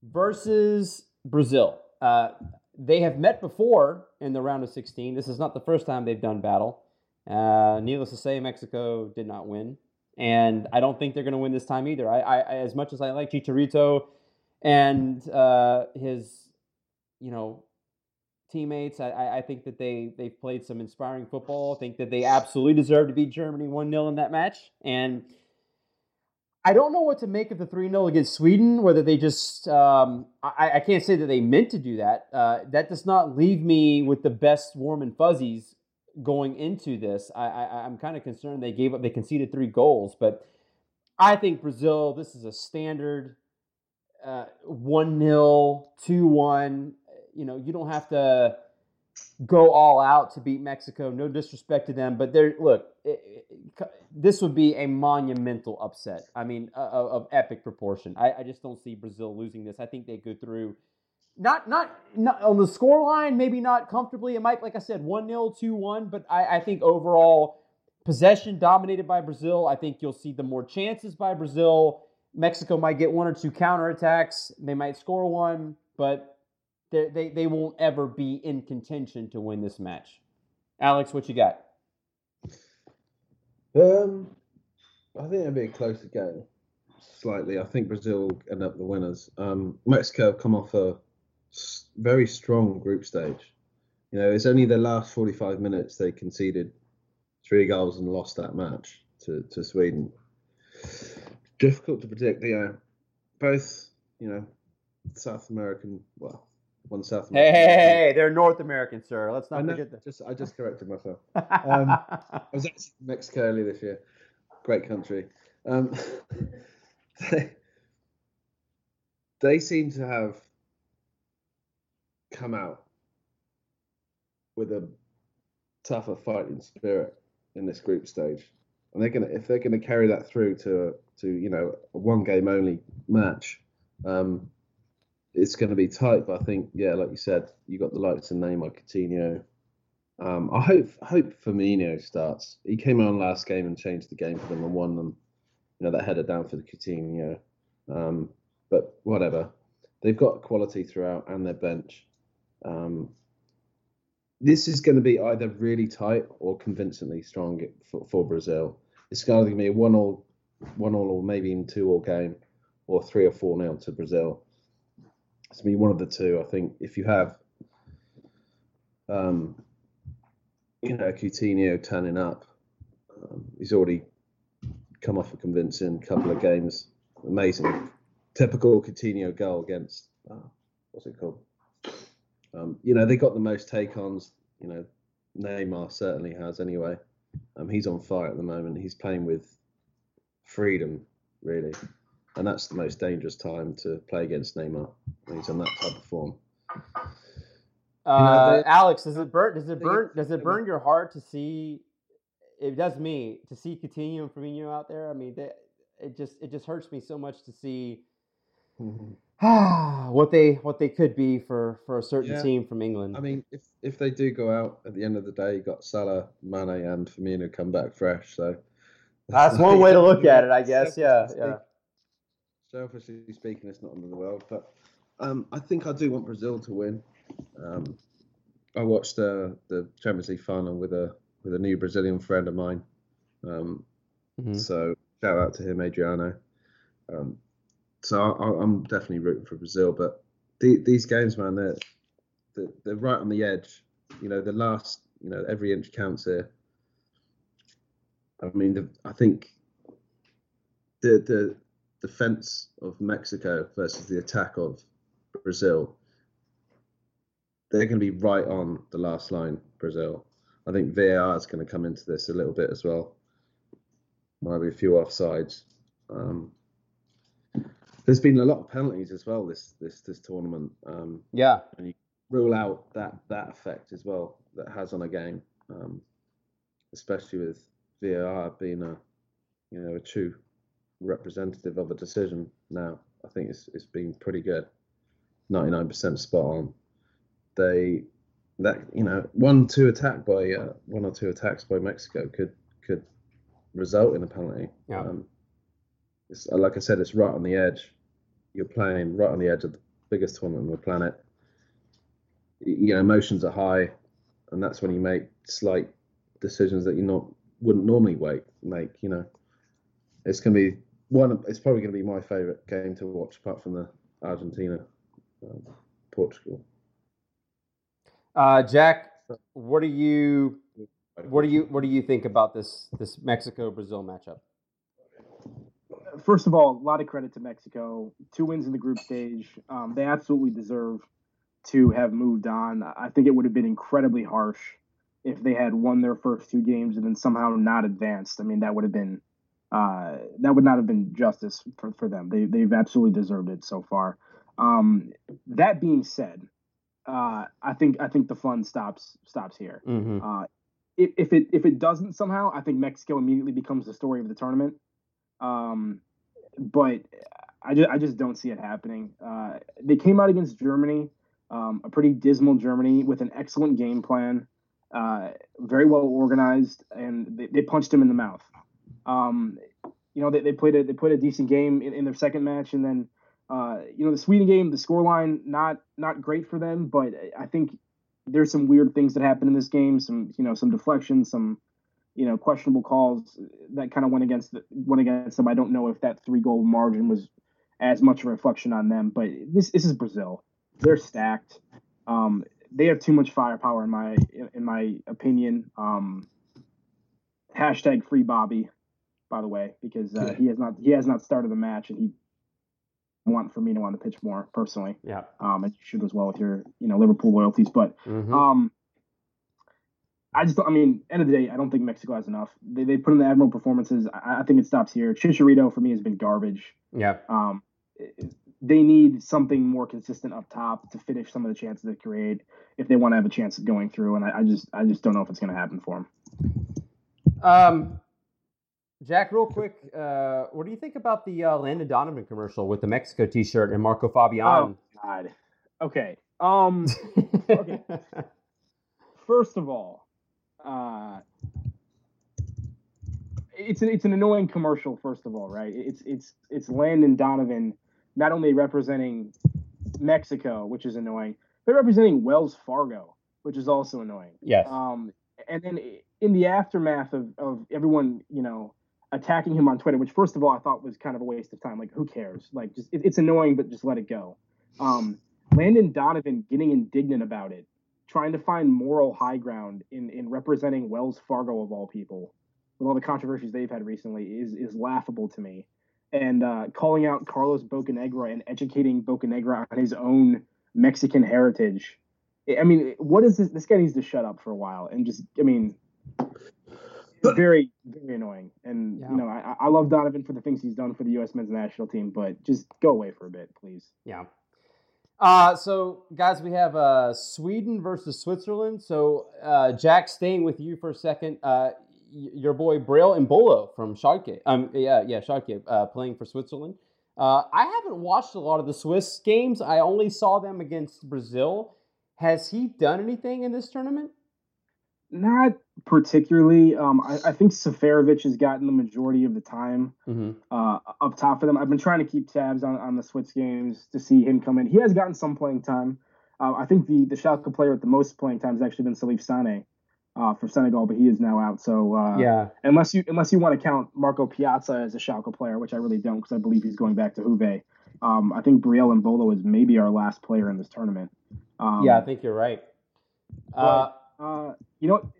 versus Brazil. Uh, they have met before in the round of 16. This is not the first time they've done battle. Uh, needless to say, Mexico did not win, and I don't think they're going to win this time either. I, I, as much as I like Chicharito and uh, his, you know, teammates, I, I think that they they've played some inspiring football. I think that they absolutely deserve to beat Germany one 0 in that match, and I don't know what to make of the 3 0 against Sweden, whether they just, um, I, I, can't say that they meant to do that. Uh, that does not leave me with the best warm and fuzzies going into this. I, I, I'm kind of concerned they gave up, they conceded three goals, but I think Brazil, this is a standard uh, 1 0, 2 1. You know, you don't have to go all out to beat Mexico. No disrespect to them, but they're look. It, it, this would be a monumental upset. I mean, uh, of epic proportion. I, I, just don't see Brazil losing this. I think they go through. Not, not, not on the score line, maybe not comfortably. It might, like I said, 1 0, 2 1, but I, I think overall possession dominated by Brazil. I think you'll see the more chances by Brazil. Mexico might get one or two counterattacks. They might score one, but they, they, they won't ever be in contention to win this match. Alex, what you got? Um, I think it'll be a closer game, slightly. I think Brazil will end up the winners. Um, Mexico have come off a very strong group stage. You know, it's only the last 45 minutes they conceded three goals and lost that match to, to Sweden. Difficult to predict. You know, both, you know, South American, well, one South. Hey, hey, hey, they're North American, sir. Let's not forget that. Just, I just corrected myself. Um, I was actually in Mexico earlier this year. Great country. Um, they, they seem to have come out with a tougher fighting spirit in this group stage, and they're gonna if they're gonna carry that through to to you know a one game only match. Um, it's going to be tight, but I think, yeah, like you said, you got the likes of Neymar, Coutinho. Um, I hope hope Firmino starts. He came on last game and changed the game for them and won them. You know that header down for the Coutinho. Um, but whatever, they've got quality throughout and their bench. Um, this is going to be either really tight or convincingly strong for, for Brazil. It's going to be a one all, one all, or maybe in two all game, or three or four nil to Brazil to me one of the two. I think if you have, um, you know, Coutinho turning up, um, he's already come off a convincing couple of games. Amazing, typical Coutinho goal against uh, what's it called? Um, you know, they got the most take-ons. You know, Neymar certainly has anyway. Um, he's on fire at the moment. He's playing with freedom, really and that's the most dangerous time to play against Neymar. He's on that type of form. Uh, you know, Alex, does it burn? Does it burn? Does it burn your heart to see? It does me to see Coutinho and Firmino out there. I mean, they, it just it just hurts me so much to see what they what they could be for for a certain yeah. team from England. I mean, if if they do go out at the end of the day, you got Salah, Mane, and Firmino come back fresh. So that's one way to look at it, I guess. Yeah, yeah selfishly speaking, it's not under the world, but um, I think I do want Brazil to win. Um, I watched the the Champions League final with a with a new Brazilian friend of mine. Um, mm-hmm. So shout out to him, Adriano. Um, so I, am definitely rooting for Brazil, but the, these games, man, they're, they're they're right on the edge. You know, the last, you know, every inch counts here. I mean, the, I think the the defense of Mexico versus the attack of Brazil, they're going to be right on the last line, Brazil. I think VAR is going to come into this a little bit as well. Might be a few offsides. Um, there's been a lot of penalties as well this this this tournament. Um, yeah, and you rule out that that effect as well that has on a game, um, especially with VAR being a you know a true representative of a decision now. I think it's it's been pretty good. 99% spot on. They that you know one two attack by uh, one or two attacks by Mexico could could result in a penalty. Yeah. Um, it's like I said, it's right on the edge. You're playing right on the edge of the biggest tournament on the planet. you know emotions are high, and that's when you make slight decisions that you not wouldn't normally wait make. You know, it's gonna be one. It's probably gonna be my favorite game to watch, apart from the Argentina, um, Portugal. Uh, Jack, what do you what do you what do you think about this this Mexico Brazil matchup? First of all, a lot of credit to Mexico. Two wins in the group stage. Um, they absolutely deserve to have moved on. I think it would have been incredibly harsh if they had won their first two games and then somehow not advanced. I mean, that would have been uh, that would not have been justice for, for them. They they've absolutely deserved it so far. Um, that being said, uh, I think I think the fun stops stops here. Mm-hmm. Uh, if, if it if it doesn't somehow, I think Mexico immediately becomes the story of the tournament. Um, but I just I just don't see it happening. Uh, they came out against Germany, um, a pretty dismal Germany with an excellent game plan, uh, very well organized, and they, they punched him in the mouth. Um, you know, they, they played a they played a decent game in, in their second match, and then uh, you know the Sweden game, the scoreline not not great for them, but I think there's some weird things that happened in this game. Some you know some deflections, some you know questionable calls that kind of went against the, went against them. I don't know if that three goal margin was as much a reflection on them, but this this is Brazil. They're stacked. Um, they have too much firepower in my in my opinion. Um, hashtag free Bobby, by the way, because uh, he has not he has not started the match and he want Firmino on the pitch more personally. Yeah. Um, and you should as well with your you know Liverpool loyalties, but Mm-hmm. um, I just I mean, end of the day, I don't think Mexico has enough. They, they put in the admirable performances. I, I think it stops here. Chicharito for me has been garbage. yeah. Um, they need something more consistent up top to finish some of the chances they create if they want to have a chance of going through. And I, I just I just don't know if it's going to happen for them. Um, Jack, real quick, uh, what do you think about the uh, Landon Donovan commercial with the Mexico T-shirt and Marco Fabian? Oh God. Okay. Um. okay. First of all, uh, it's an, it's an annoying commercial. First of all, right? It's it's it's Landon Donovan not only representing Mexico, which is annoying, but representing Wells Fargo, which is also annoying. yes. Um, and then in the aftermath of, of everyone, you know, attacking him on Twitter, which first of all I thought was kind of a waste of time. Like, who cares? Like, just it, it's annoying, but just let it go. Um, Landon Donovan getting indignant about it, trying to find moral high ground in in representing Wells Fargo of all people, with all the controversies they've had recently, is is laughable to me. And uh, calling out Carlos Bocanegra and educating Bocanegra on his own Mexican heritage. I mean, what is this? This guy needs to shut up for a while and just, I mean, very, very annoying. And, Yeah. you know, I, I love Donovan for the things he's done for the U.S. men's national team, but just go away for a bit, please. Yeah. Uh, so, guys, we have uh, Sweden versus Switzerland. So, uh, Jack, staying with you for a second, uh, y- your boy Breel Embolo from Schalke. Um, yeah, yeah, Schalke, uh, playing for Switzerland. Uh, I haven't watched a lot of the Swiss games. I only saw them against Brazil. Has he done anything in this tournament? Not particularly. Um, I, I think Seferovic has gotten the majority of the time Mm-hmm. uh, up top for them. I've been trying to keep tabs on, on the Swiss games to see him come in. He has gotten some playing time. Uh, I think the the Schalke player with the most playing time has actually been Salif Sane uh, for Senegal, but he is now out. So uh, yeah. unless you unless you want to count Marko Pjaca as a Schalke player, which I really don't because I believe he's going back to Juve. Um, I think Breel Embolo is maybe our last player in this tournament. Um, yeah, I think you're right. Uh, uh, you know,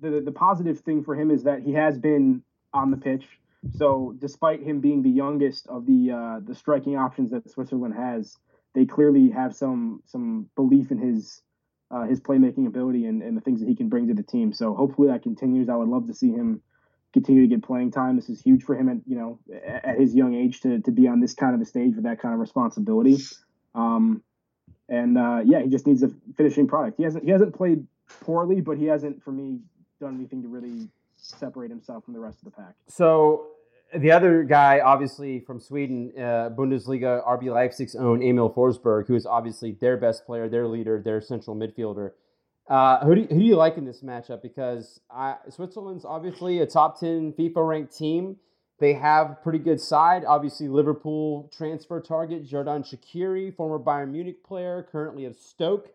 the, the positive thing for him is that he has been on the pitch. So despite him being the youngest of the uh, the striking options that Switzerland has, they clearly have some some belief in his uh, his playmaking ability and, and the things that he can bring to the team. So hopefully that continues. I would love to see him continue to get playing time. This is huge for him at you know at his young age to to be on this kind of a stage with that kind of responsibility. Um, and uh, yeah, he just needs a finishing product. He hasn't he hasn't played poorly, but he hasn't for me done anything to really separate himself from the rest of the pack. So the other guy, obviously from Sweden, uh, Bundesliga, RB Leipzig's own Emil Forsberg, who is obviously their best player, their leader, their central midfielder. Uh, who, do you, who do you like in this matchup? Because I, Switzerland's obviously a top 10 FIFA ranked team. They have a pretty good side. Obviously, Liverpool transfer target, Xherdan Shaqiri, former Bayern Munich player, currently of Stoke.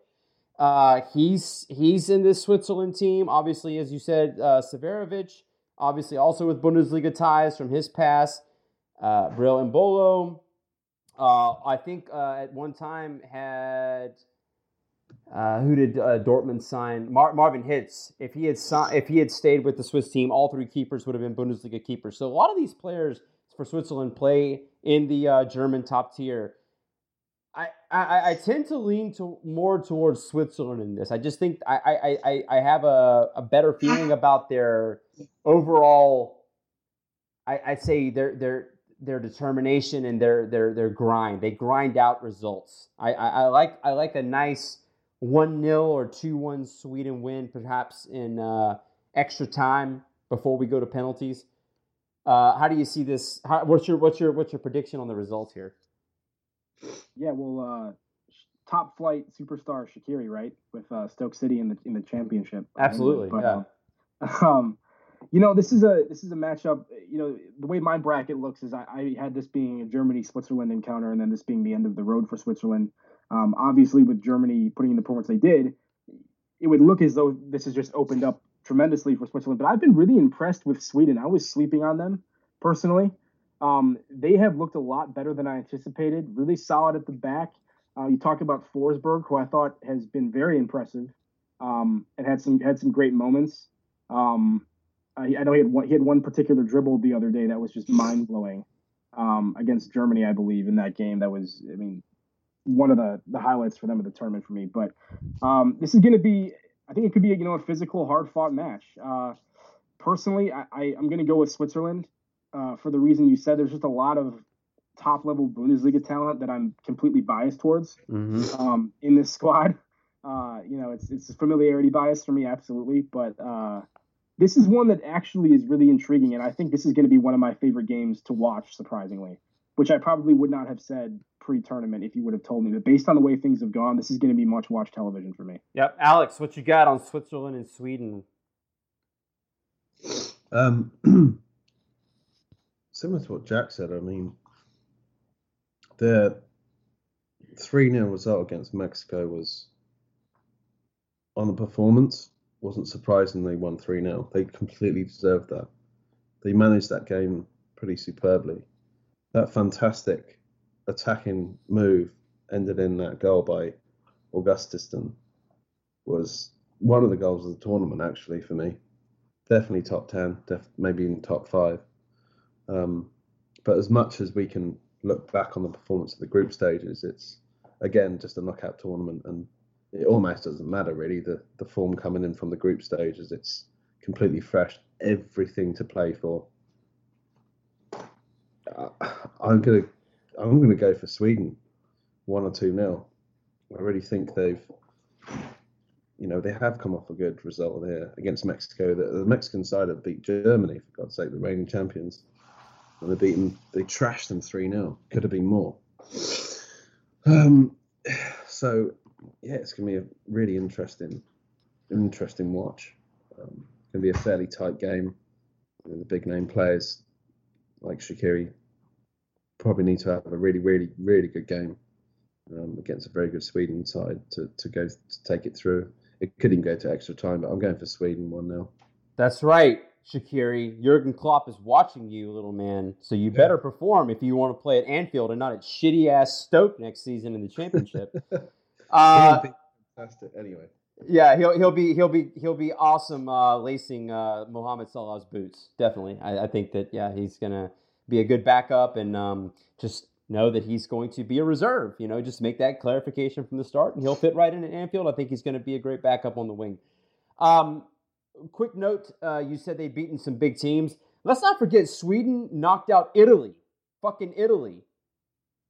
Uh, he's he's in this Switzerland team. Obviously, as you said, uh, Seferovic, obviously also with Bundesliga ties from his past. Uh, Embolo. uh, I think uh, at one time had uh, who did uh, Dortmund sign? Mar- Marvin Hitz. If he had si- if he had stayed with the Swiss team, all three keepers would have been Bundesliga keepers. So a lot of these players for Switzerland play in the uh, German top tier. I, I, I tend to lean to more towards Switzerland in this. I just think I, I, I, I have a, a better feeling about their overall. I, I'd say their their their determination and their their their grind. They grind out results. I, I, I like I like a nice one 0 or two one Sweden win, perhaps in uh, extra time before we go to penalties. Uh, how do you see this? How, what's your what's your what's your prediction on the results here? Yeah, well, uh, top flight superstar Shaqiri, right, with uh, Stoke City in the in the championship. Absolutely, but, yeah. Uh, um, you know, this is a this is a matchup. You know, the way my bracket looks is I, I had this being a Germany Switzerland encounter, and then this being the end of the road for Switzerland. Um, obviously, with Germany putting in the performance they did, it would look as though this has just opened up tremendously for Switzerland. But I've been really impressed with Sweden. I was sleeping on them personally. Um, they have looked a lot better than I anticipated. Really solid at the back. Uh, you talk about Forsberg, who I thought has been very impressive um, and had some had some great moments. Um, I, I, know he had one he had one particular dribble the other day that was just mind blowing um, against Germany, I believe, in that game. That was, I mean, one of the the highlights for them of the tournament for me. But um, this is going to be, I think it could be you know a physical, hard fought match. Uh, personally, I, I am going to go with Switzerland uh, for the reason you said. There's just a lot of top level Bundesliga talent that I'm completely biased towards mm-hmm. um, in this squad. Uh, you know, it's it's a familiarity bias for me, absolutely. But uh, this is one that actually is really intriguing, and I think this is going to be one of my favorite games to watch. Surprisingly, which I probably would not have said pre-tournament if you would have told me. But based on the way things have gone, this is going to be much watch television for me. Yep, Alex, what you got on Switzerland and Sweden? Um, similar to what Jack said. I mean, the three 0 result against Mexico was on the performance wasn't surprising they won 3 0. They completely deserved that. They managed that game pretty superbly. That fantastic attacking move ended in that goal by Augustinsson was one of the goals of the tournament, actually, for me. Definitely top 10, def- maybe in top five. Um, but as much as we can look back on the performance of the group stages, it's again just a knockout tournament, and it almost doesn't matter really the the form coming in from the group stages. It's completely fresh, everything to play for. Uh, I'm gonna I'm gonna go for Sweden, one or two nil. I really think they've, you know, they have come off a good result there against Mexico. The, the Mexican side have beat Germany for God's sake, the reigning champions, and they beat them. They trashed them three 0 Could have been more. Um, so yeah, it's gonna be a really interesting, interesting watch. Um, gonna be a fairly tight game. the big name players like Shaqiri probably need to have a really, really, really good game um, against a very good Sweden side to, to go to take it through. It could even go to extra time, but I'm going for Sweden one 0 That's right, Shaqiri. Jurgen Klopp is watching you, little man. So you better perform if you want to play at Anfield and not at shitty ass Stoke next season in the championship. Uh, fantastic. Anyway. Yeah, he'll he'll be he'll be he'll be awesome uh, lacing uh, Mohamed Salah's boots. Definitely, I, I, think that yeah he's gonna be a good backup and um, just know that he's going to be a reserve. You know, just make that clarification from the start, and he'll fit right in at Anfield. I think he's going to be a great backup on the wing. Um, quick note: uh, you said they've beaten some big teams. Let's not forget Sweden knocked out Italy, fucking Italy,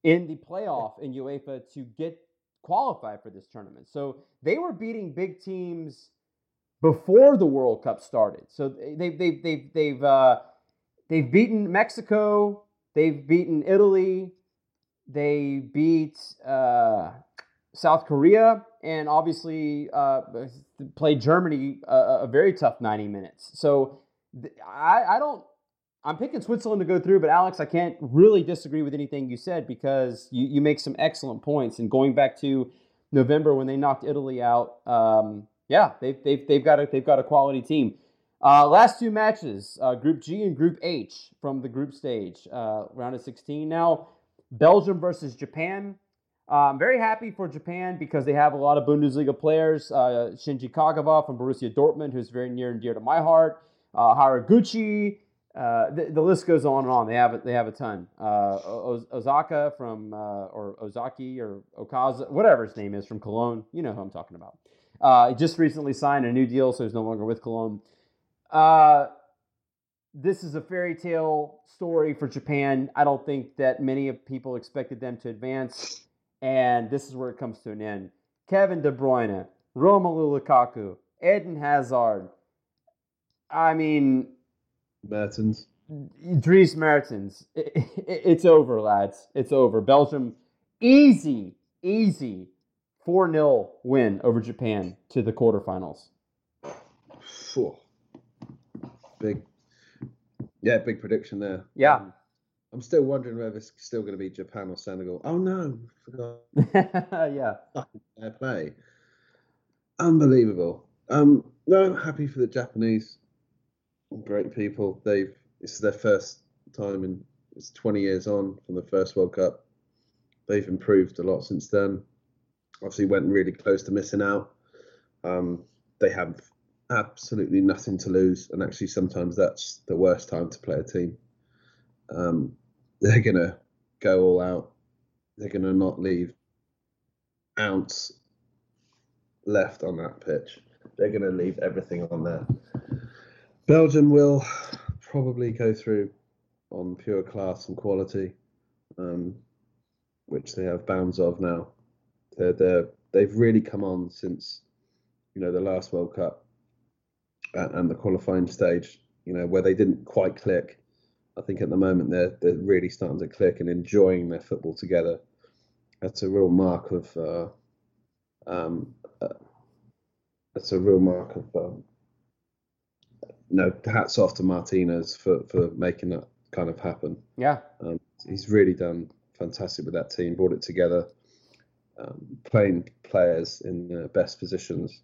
in the playoff in UEFA to get qualify for this tournament. So they were beating big teams before the World Cup started. So they've they've they've they've uh, they've beaten Mexico, they've beaten Italy, they beat uh, South Korea, and obviously uh, played Germany a, a, very tough 90 minutes. So I, I don't I'm picking Switzerland to go through, but Alex, I can't really disagree with anything you said because you, you make some excellent points. And going back to November when they knocked Italy out. Um, yeah, they've, they've, they've, got a, they've got a quality team. Uh, last two matches, uh, Group G and Group H from the group stage, uh, round of 16. Now, Belgium versus Japan. Uh, I'm very happy for Japan because they have a lot of Bundesliga players. Uh, Shinji Kagawa from Borussia Dortmund, who's very near and dear to my heart. Uh, Haraguchi. Uh, the, the, list goes on and on. They have they have a ton. Uh, Ozaka from uh, or Ozaki or Okaza, whatever his name is from Cologne. You know who I'm talking about. He just recently signed a new deal, so he's no longer with Cologne. This is a fairy tale story for Japan. I don't think that many people expected them to advance and this is where it comes to an end. Kevin De Bruyne, Romelu Lukaku, Eden Hazard. I mean, Mertens. Dries Mertens. It, it, it's over, lads. It's over. Belgium, easy, easy 4 0 win over Japan to the quarterfinals. Big, yeah, big prediction there. Yeah. Um, I'm still wondering whether it's still going to be Japan or Senegal. Oh no, forgot. yeah. Fair play. Unbelievable. Um, no, happy for the Japanese. Great people. They've it's their first time in it's 20 years on from the first World Cup. They've improved a lot since then. Obviously, went really close to missing out. Um, they have absolutely nothing to lose, and actually, sometimes that's the worst time to play a team. Um, they're going to go all out. They're going to not leave ounce left on that pitch. They're going to leave everything on there. Belgium will probably go through on pure class and quality, um, which they have bounds of now. They're, they're, they've really come on since you know the last World Cup and the qualifying stage. You know where they didn't quite click I think at the moment they're they're really starting to click and enjoying their football together. That's a real mark of uh, um, uh, that's a real mark of um, no hats off to Martinez for for making that kind of happen. Yeah, um, he's really done fantastic with that team, brought it together, um, playing players in the best positions,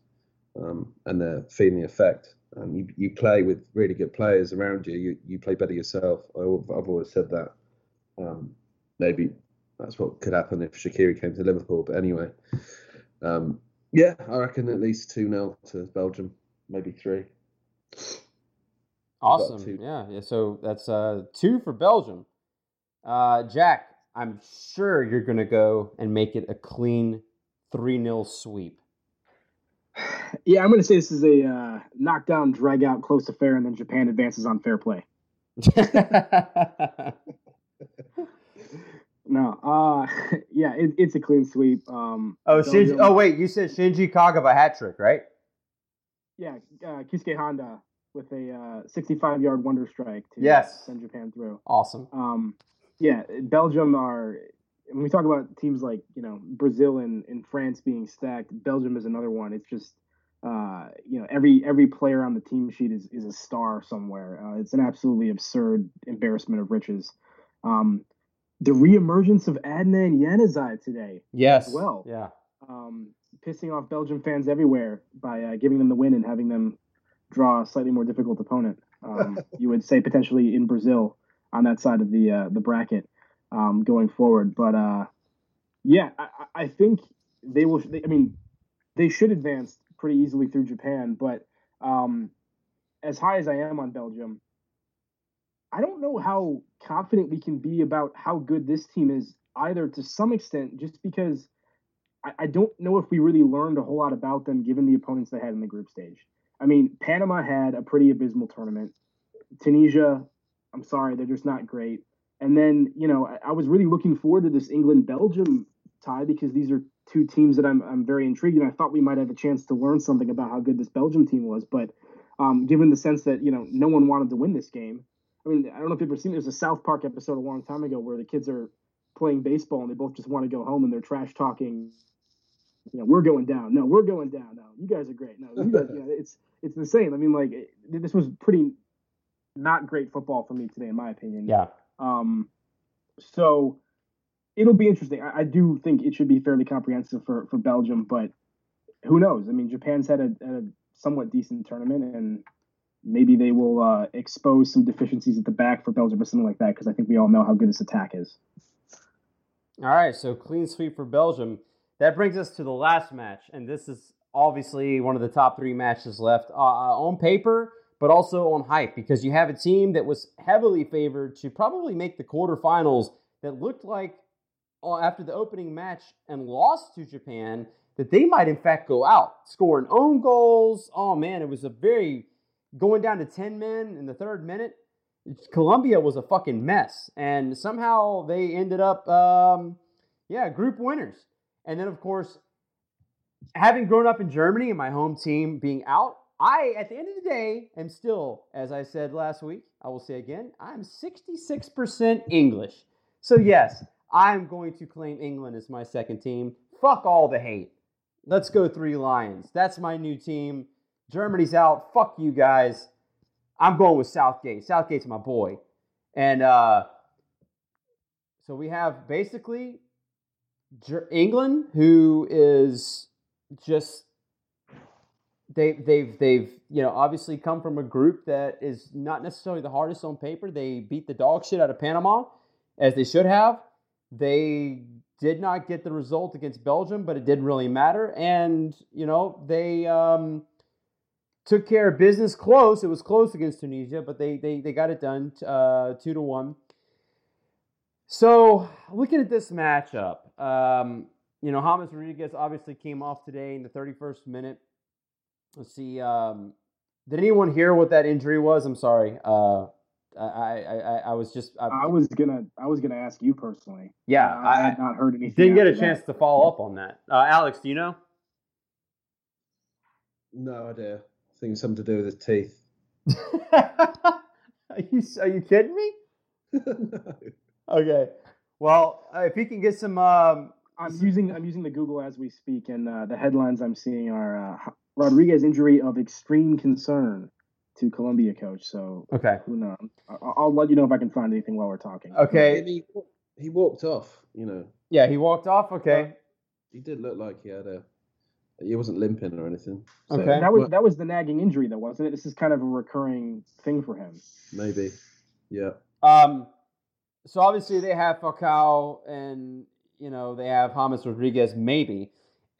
um, and they're feeling the effect and you, you play with really good players around you, you, you play better yourself. I, have always said that. Um, maybe that's what could happen if Shaqiri came to Liverpool. But anyway, um, yeah, I reckon at least 2 0 to Belgium, maybe three. Awesome. Yeah, yeah. So that's uh, two for Belgium. Uh, Jack, I'm sure you're going to go and make it a clean 3 0 sweep. Yeah, I'm going to say this is a uh, knockdown, drag out, close affair, and then Japan advances on fair play. no, uh, yeah, it, it's a clean sweep. Um, oh, Shinji, oh wait, you said Shinji Kagawa hat trick, right? Yeah, uh, Keisuke Honda with a 65 uh, yard wonder strike to yes. send Japan through. Awesome. Um, yeah, Belgium are when we talk about teams like you know Brazil and, and France being stacked, Belgium is another one. It's just uh, you know every every player on the team sheet is is a star somewhere. Uh, it's an absolutely absurd embarrassment of riches. Um, the reemergence of Adnan Januzaj today, yes, well, yeah, um, pissing off Belgium fans everywhere by uh, giving them the win and having them draw a slightly more difficult opponent. Um, you would say potentially in Brazil on that side of the uh, the bracket um, going forward. But uh, yeah, I, I, think they will. I mean, they should advance pretty easily through Japan. But um, as high as I am on Belgium, I don't know how confident we can be about how good this team is either. To some extent, just because I, I don't know if we really learned a whole lot about them given the opponents they had in the group stage. I mean, Panama had a pretty abysmal tournament. Tunisia, I'm sorry, they're just not great. And then, you know, I, I was really looking forward to this England Belgium tie because these are two teams that I'm, I'm very intrigued and I thought we might have a chance to learn something about how good this Belgium team was. But um, given the sense that, you know, no one wanted to win this game, I mean, I don't know if you've ever seen there's a South Park episode a long time ago where the kids are playing baseball and they both just want to go home and they're trash talking. You know, we're going down. No, we're going down. No, you guys are great. No, you guys, yeah, it's it's the same. I mean, like this was pretty not great football for me today, in my opinion. Yeah. Um, so it'll be interesting. I, I, do think it should be fairly comprehensive for for Belgium, but who knows? I mean, Japan's had a, a somewhat decent tournament, and maybe they will uh, expose some deficiencies at the back for Belgium or something like that. Because I think we all know how good this attack is. All right, so clean sweep for Belgium. That brings us to the last match, and this is obviously one of the top three matches left uh, uh, on paper, but also on hype because you have a team that was heavily favored to probably make the quarterfinals that looked like after the opening match and lost to Japan that they might in fact go out, scoring own goals. Oh man, it was a very going down to 10 men in the third minute. Colombia was a fucking mess, and somehow they ended up, um, yeah, group winners. And then, of course, having grown up in Germany and my home team being out, I, at the end of the day, am still, as I said last week, I will say again, I'm 66% English. So, yes, I'm going to claim England as my second team. Fuck all the hate. Let's go three Lions. That's my new team. Germany's out. Fuck you guys. I'm going with Southgate. Southgate's my boy. And uh, so we have basically England, who is just they they've they've you know obviously come from a group that is not necessarily the hardest on paper. They beat the dog shit out of Panama, as they should have. They did not get the result against Belgium, but it didn't really matter. And you know they um, took care of business close. It was close against Tunisia, but they they they got it done uh, two to one. So looking at this matchup, um, you know, James Rodriguez obviously came off today in the 31st minute. Let's see. Um, did anyone hear what that injury was? I'm sorry. Uh, I, I, I was just. I, I, was gonna. I was gonna ask you personally. Yeah, I, I had not heard anything. Didn't get a chance to follow up on that. Uh, Alex, do you know? No idea. I think it's something to do with his teeth. are you Are you kidding me? no. Okay. Well, uh, if he can get some. Um, I'm using I'm using the Google as we speak, and uh, the headlines I'm seeing are uh, Rodriguez injury of extreme concern to Colombia coach. So okay, who knows? I'll, I'll, let you know if I can find anything while we're talking. Okay, he, he walked off. You know. Yeah, he walked off. Okay. he did look like he had a. He wasn't limping or anything. So. Okay. That was that was the nagging injury, though, wasn't it? This is kind of a recurring thing for him. Maybe. Yeah. Um so obviously they have Falcao and you know they have James Rodriguez maybe.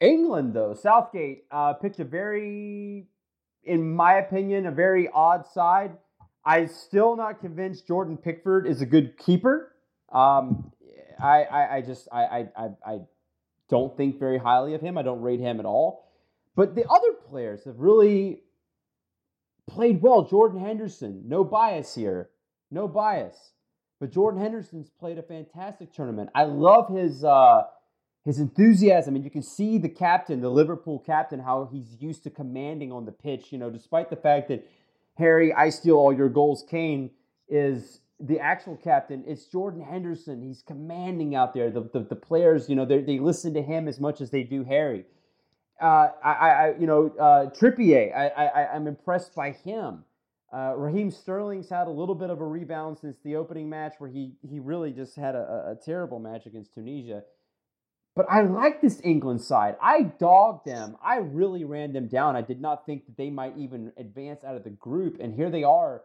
England though Southgate uh, picked a very, in my opinion, a very odd side. I'm still not convinced Jordan Pickford is a good keeper. Um, I, I, I just I, I I don't think very highly of him. I don't rate him at all. But the other players have really played well. Jordan Henderson, no bias here, no bias. But Jordan Henderson's played a fantastic tournament. I love his uh, his enthusiasm, and you can see the captain, the Liverpool captain, how he's used to commanding on the pitch. You know, despite the fact that Harry, I steal all your goals, Kane is the actual captain. It's Jordan Henderson. He's commanding out there. The the, the players, you know, they listen to him as much as they do Harry. Uh, I, I, you know, uh, Trippier. I, I, I'm impressed by him. Uh, Raheem Sterling's had a little bit of a rebound since the opening match, where he he really just had a, a terrible match against Tunisia. But I like this England side. I dogged them. I really ran them down. I did not think that they might even advance out of the group, and here they are.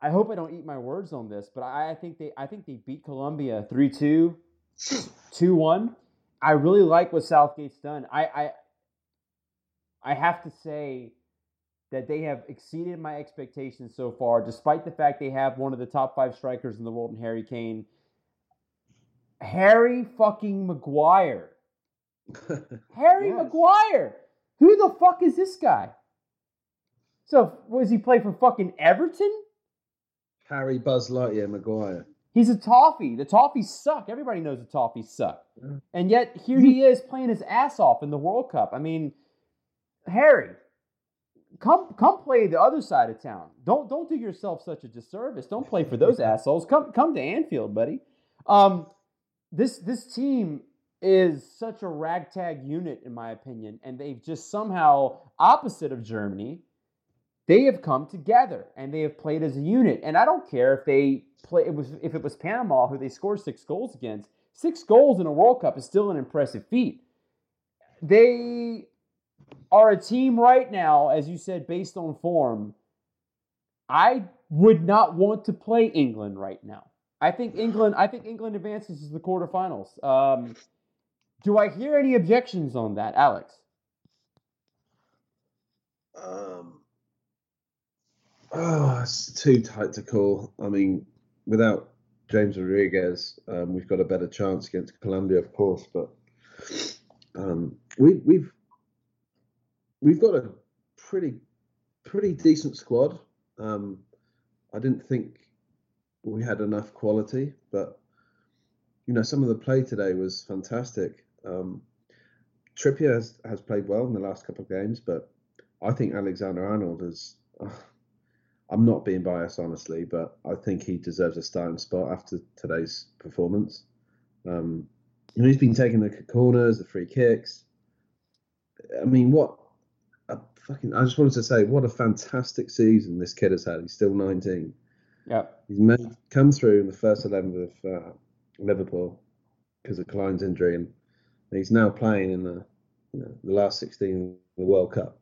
I hope I don't eat my words on this, but I, I think they I think they beat Colombia 3-2, 2-1. I really like what Southgate's done. I I, I have to say that they have exceeded my expectations so far, despite the fact they have one of the top five strikers in the world in Harry Kane. Harry fucking Maguire. Harry yes. Maguire. Who the fuck is this guy? So, was he play for fucking Everton? Harry Buzz Lightyear Maguire. He's a toffee. The toffees suck. Everybody knows the toffees suck. And yet here he is playing his ass off in the World Cup. I mean, Harry, come come play the other side of town. Don't don't do yourself such a disservice. Don't play for those assholes. Come come to Anfield, buddy. Um, this this team is such a ragtag unit, in my opinion, and they've just somehow opposite of Germany. They have come together and they have played as a unit. And I don't care if they play it was if it was Panama who they scored six goals against. six goals in a World Cup is still an impressive feat. They are a team right now, as you said, based on form. I would not want to play England right now. I think England. I think England advances to the quarterfinals. Um, do I hear any objections on that, Alex? Um, oh, it's too tight to call. I mean, without James Rodriguez, um, we've got a better chance against Colombia, of course. But um, we, we've we've got a pretty pretty decent squad. Um, I didn't think we had enough quality, but you know, some of the play today was fantastic. Um, Trippier has, has played well in the last couple of games, but I think Alexander Arnold is. Uh, I'm not being biased, honestly, but I think he deserves a starting spot after today's performance. Um, you know, he's been taking the corners, the free kicks. I mean, what a fucking! I just wanted to say, what a fantastic season this kid has had. He's still 19. Yeah, he's come through in the first 11 of uh, Liverpool because of Clyne's injury, and he's now playing in the you know the last 16 of the World Cup,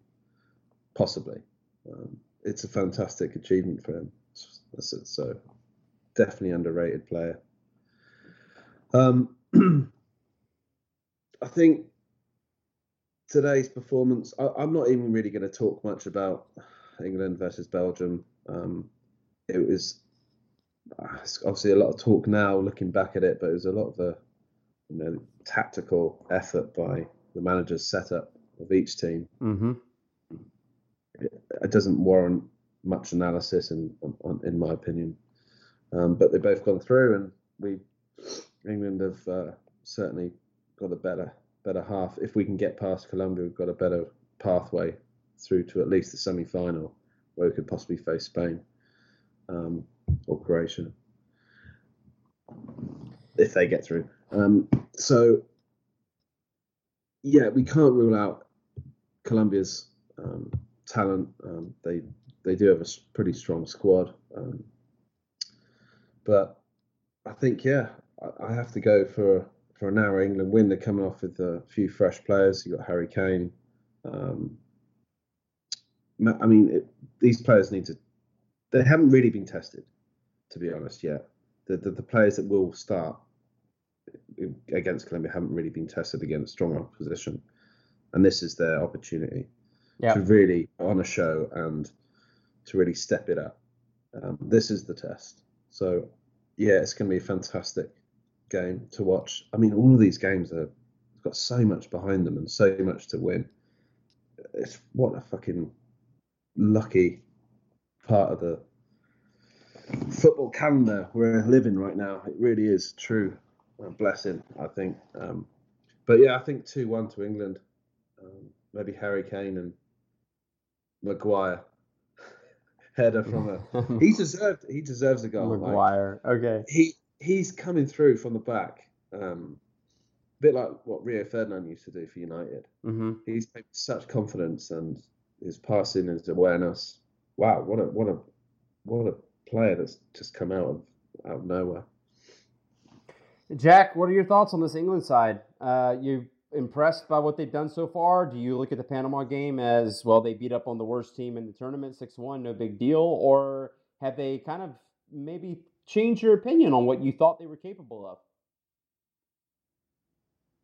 possibly. Um, it's a fantastic achievement for him. So definitely underrated player. Um, I think today's performance. I, am not even really going to talk much about England versus Belgium. Um, it was obviously a lot of talk now, looking back at it, but it was a lot of a you know tactical effort by the manager's setup of each team. Mm-hmm it doesn't warrant much analysis, in in my opinion. Um, but they've both gone through, and we England have uh, certainly got a better better half. If we can get past Colombia, we've got a better pathway through to at least the semi final, where we could possibly face Spain um, or Croatia if they get through. Um, so yeah, we can't rule out Colombia's um, talent. Um, they they do have a pretty strong squad, um, but I think yeah, I, I, have to go for for a narrow England win. They're coming off with a few fresh players. You got Harry Kane. Um, I mean, it, these players need to. They haven't really been tested, to be honest, yet. The, the, the players that will start against Colombia haven't really been tested against strong opposition, and this is their opportunity yep. to really on a show and to really step it up. Um, this is the test. So yeah, it's going to be a fantastic game to watch. I mean, all of these games have got so much behind them and so much to win. It's what a fucking lucky part of the football calendar we're living right now. It really is true a blessing, I think. Um, but yeah, I think two one to England. Um, maybe Harry Kane and Maguire. Header from a. he deserved. He deserves a goal. Maguire. Like, okay. He he's coming through from the back. Um, a bit like what Rio Ferdinand used to do for United. Mm-hmm. He's such confidence and his passing, his awareness. Wow, what a what a what a player that's just come out of out of nowhere. Jack, what are your thoughts on this England side? Uh, you impressed by what they've done so far? Do you look at the Panama game as well? They beat up on the worst team in the tournament, six one, no big deal, or have they kind of maybe changed your opinion on what you thought they were capable of?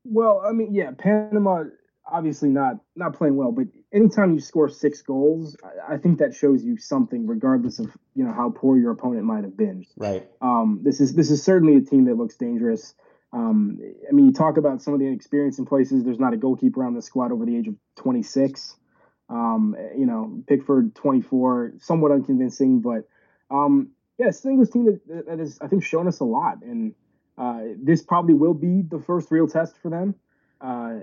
Well, I mean, yeah, Panama obviously not not playing well, but anytime you score six goals, I, I think that shows you something, regardless of you know how poor your opponent might have been. Right. Um, this is this is certainly a team that looks dangerous. Um, I mean, you talk about some of the experience in places. There's not a goalkeeper on the squad over the age of 26. Um, you know, Pickford 24, somewhat unconvincing, but um, yeah, it's an team that, that has I think shown us a lot, and uh, this probably will be the first real test for them. Uh,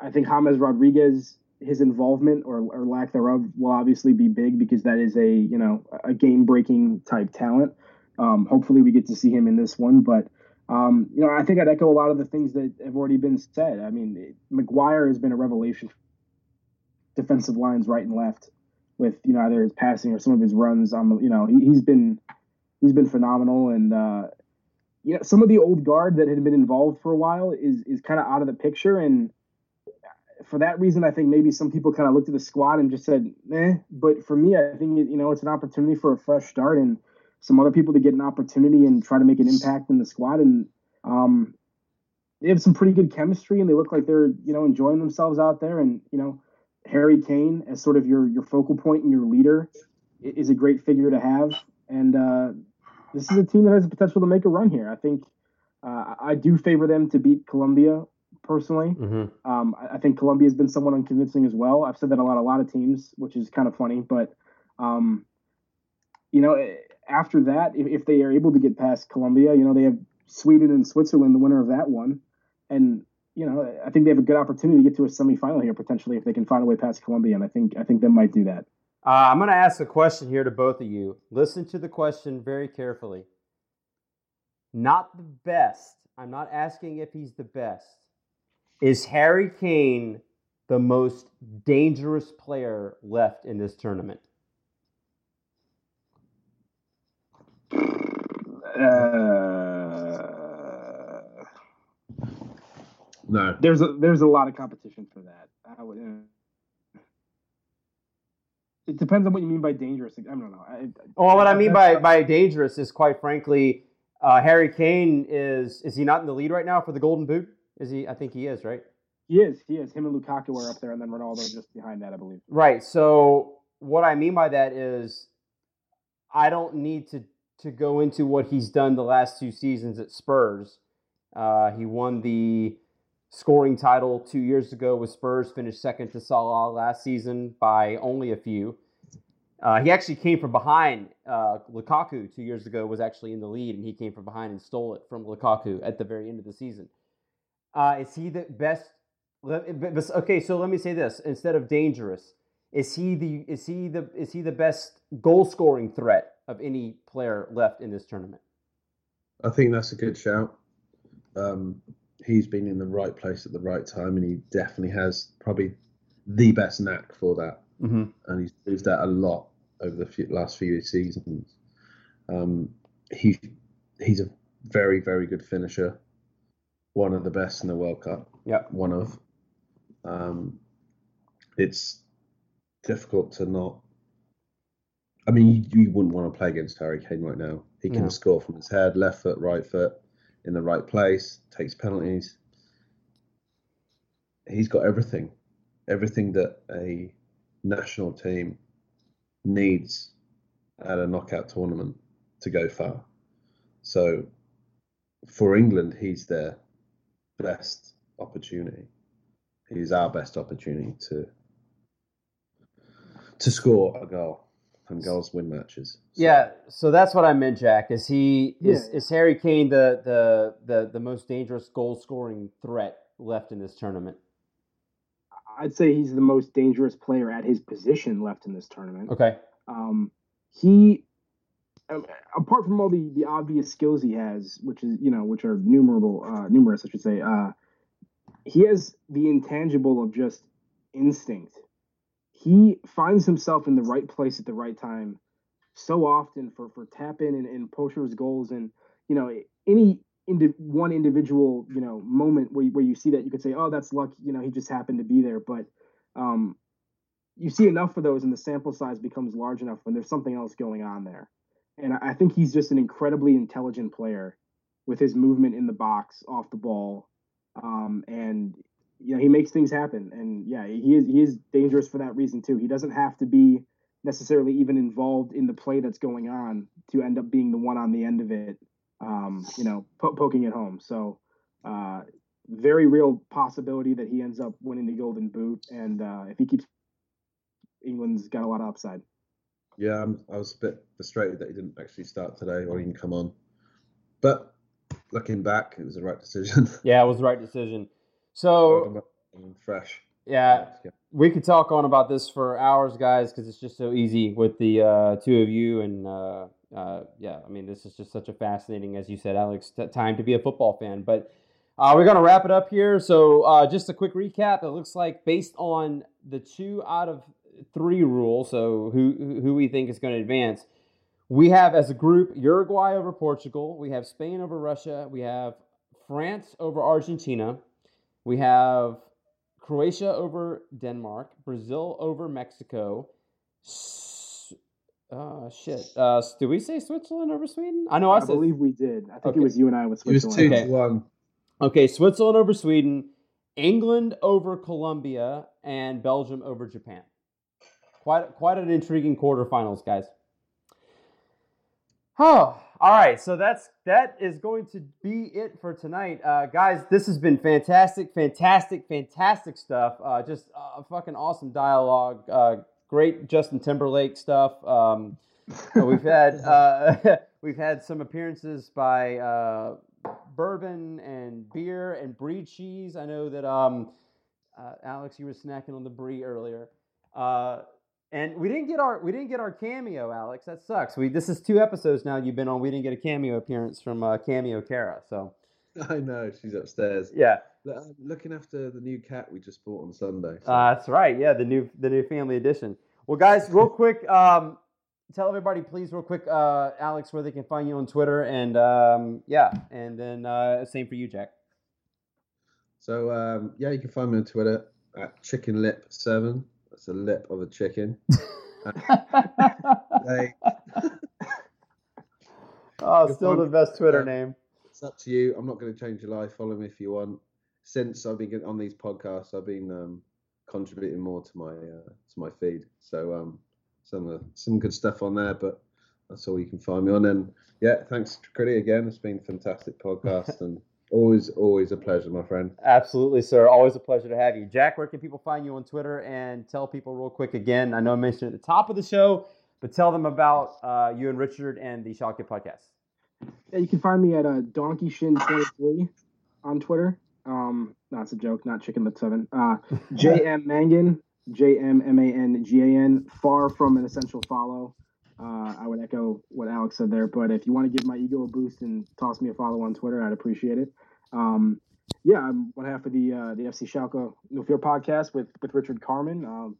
I think James Rodriguez, his involvement or, or lack thereof, will obviously be big because that is a you know a game breaking type talent. Um, hopefully, we get to see him in this one, but um, you know, I think I'd echo a lot of the things that have already been said. I mean, Maguire has been a revelation. Defensive lines right and left, with you know either his passing or some of his runs on the you know he, has been he's been phenomenal and uh, you know, some of the old guard that had been involved for a while is is kind of out of the picture, and for that reason, I think maybe some people kind of looked at the squad and just said, "eh." But for me, I think you know it's an opportunity for a fresh start and some other people to get an opportunity and try to make an impact in the squad. And um, they have some pretty good chemistry, and they look like they're you know enjoying themselves out there. And you know, Harry Kane as sort of your your focal point and your leader is a great figure to have. And uh, this is a team that has the potential to make a run here. I think uh, I do favor them to beat Colombia personally. Mm-hmm. Um, I, I, think Colombia has been somewhat unconvincing as well. I've said that a lot, a lot of teams, which is kind of funny. But um, you know, after that, if, if they are able to get past Colombia, you know, they have Sweden and Switzerland, the winner of that one, and you know, I think they have a good opportunity to get to a semifinal here potentially if they can find a way past Colombia, and I think I think they might do that. Uh, I'm going to ask a question here to both of you. Listen to the question very carefully. Not the best. I'm not asking if he's the best. Is Harry Kane the most dangerous player left in this tournament? Uh, no. There's a there's a lot of competition for that. I would. Uh, it depends on what you mean by dangerous. I don't know. I, well, what I, I mean by by dangerous is quite frankly, uh, Harry Kane is is he not in the lead right now for the Golden Boot? Is he? I think he is, right? He is. He is. Him and Lukaku are up there, and then Ronaldo just behind that, I believe. Right. So what I mean by that is, I don't need to to go into what he's done the last two seasons at Spurs. Uh, he won the scoring title two years ago with Spurs, finished second to Salah last season by only a few. Uh, he actually came from behind. Uh, Lukaku two years ago was actually in the lead, and he came from behind and stole it from Lukaku at the very end of the season. Uh, is he the best? Okay, so let me say this: instead of dangerous, is he the is he the is he the best goal scoring threat of any player left in this tournament? I think that's a good shout. Um, he's been in the right place at the right time, and he definitely has probably the best knack for that. Mm-hmm. And he's proved that a lot over the few, last few seasons. Um, he he's a very very good finisher, one of the best in the World Cup. Yeah, one of. Um, it's difficult to not. I mean, you, you, wouldn't want to play against Harry Kane right now. He can no. score from his head, left foot, right foot, in the right place, takes penalties. He's got everything, everything that a national team needs at a knockout tournament to go far. So for England, he's their best opportunity. He's our best opportunity to to score a goal and goals win matches. So. Yeah, so that's what I meant, Jack. Is he yeah. is is Harry Kane the the the the most dangerous goal scoring threat left in this tournament? I'd say he's the most dangerous player at his position left in this tournament. Okay. Um, he, apart from all the the obvious skills he has, which is you know which are numerable, uh, numerous, I should say. Uh, he has the intangible of just instinct he finds himself in the right place at the right time so often for for tap in and, and Poacher's goals and you know any indi- one individual you know moment where you, where you see that you could say oh that's luck you know he just happened to be there but um, you see enough of those and the sample size becomes large enough when there's something else going on there and I think he's just an incredibly intelligent player with his movement in the box off the ball. Um, and you know he makes things happen. And yeah he is he is dangerous for that reason too. He doesn't have to be necessarily even involved in the play that's going on to end up being the one on the end of it um, you know po- poking it home. So uh, very real possibility that he ends up winning the golden boot. And uh, if he keeps england's got a lot of upside yeah I'm, i was a bit frustrated that he didn't actually start today or even come on but looking back it was the right decision yeah it was the right decision so fresh. Yeah, we could talk on about this for hours, guys, because it's just so easy with the uh, two of you. And uh, uh, yeah, I mean, this is just such a fascinating, as you said, Alex, t- time to be a football fan. But uh, we're gonna wrap it up here. So uh, just a quick recap. It looks like based on the two out of three rule, so who who we think is going to advance, We have, as a group, Uruguay over Portugal. We have Spain over Russia. We have France over Argentina. We have Croatia over Denmark. Brazil over Mexico. Uh, shit. Uh, did we say Switzerland over Sweden? I know I, I said. believe we did. I think Okay. it was you and I with Switzerland. It was two Okay. to one. Okay, Switzerland over Sweden, England over Colombia, and Belgium over Japan. Quite quite an intriguing quarterfinals, guys. Oh, all right. So that's that is going to be it for tonight, uh, guys. This has been fantastic, fantastic, fantastic stuff. Uh, just uh, fucking awesome dialogue. Uh, great Justin Timberlake stuff. Um, we've had uh, we've had some appearances by uh, bourbon and beer and brie cheese. I know that um, uh, Alex, you were snacking on the brie earlier, uh, and we didn't get our we didn't get our cameo, Alex. That sucks. We this is two episodes now you've been on. We didn't get a cameo appearance from uh, Cameo Kara. So I know she's upstairs. yeah, looking after the new cat we just bought on Sunday. so- uh, that's right. Yeah, the new the new family edition. Well, guys, real quick. Um, Tell everybody, please, real quick, uh, Alex, where they can find you on Twitter, and um, yeah, and then uh, same for you, Jack. So um, yeah, you can find me on Twitter at Chicken Lip Seven. That's a lip of a chicken. Oh, still the best Twitter name. it's up to you. I'm not going to change your life. Follow me if you want. Since I've been on these podcasts, I've been um, contributing more to my uh, to my feed. So um, some uh, some good stuff on there. But that's all you can find me on. And yeah, thanks, Critty, again. It's been a fantastic podcast and always always a pleasure, my friend. Absolutely, sir. Always a pleasure to have you. Jack, where can people find you on Twitter? And tell people real quick again. I know I mentioned it at the top of the show, but tell them about uh, you and Richard and the Schalke podcast. Yeah, you can find me at uh, Donkey Shin 23 on Twitter. Um, no, a joke, not Chicken Lip Seven. Uh, JM Mangan, J M M A N G A N. Far from an essential follow. Uh, I would echo what Alex said there, but if you want to give my ego a boost and toss me a follow on Twitter, I'd appreciate it. Um, yeah, I'm one half of the uh, the FC Schalke No Fear podcast with with Richard Carmen. Um,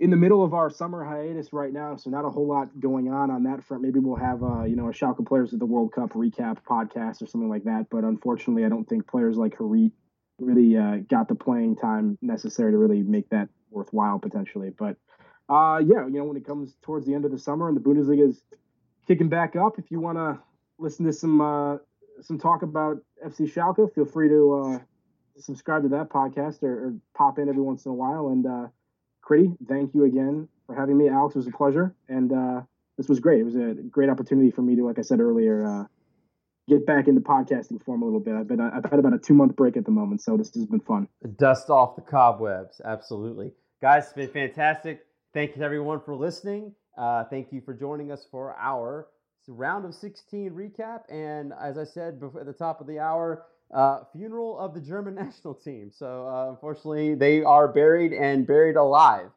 in the middle of our summer hiatus right now, so not a whole lot going on on that front. Maybe we'll have uh, you know a Schalke Players of the World Cup recap podcast or something like that. But unfortunately, I don't think players like Harit really uh, got the playing time necessary to really make that worthwhile potentially. But uh, yeah, you know when it comes towards the end of the summer and the Bundesliga is kicking back up, if you want to listen to some uh, some talk about FC Schalke, feel free to uh, subscribe to that podcast or, or pop in every once in a while and. Uh, thank you again for having me. Alex, it was a pleasure. And uh, this was great. It was a great opportunity for me to, like I said earlier, uh, get back into podcasting form a little bit. I've been I've had about a two month break at the moment, so this has been fun. Dust off the cobwebs. Absolutely. Guys, it's been fantastic. Thank you to everyone for listening. Uh, thank you for joining us for our round of 16 recap. And as I said before, at the top of the hour, uh, funeral of the German national team. So uh, unfortunately, they are buried and buried alive.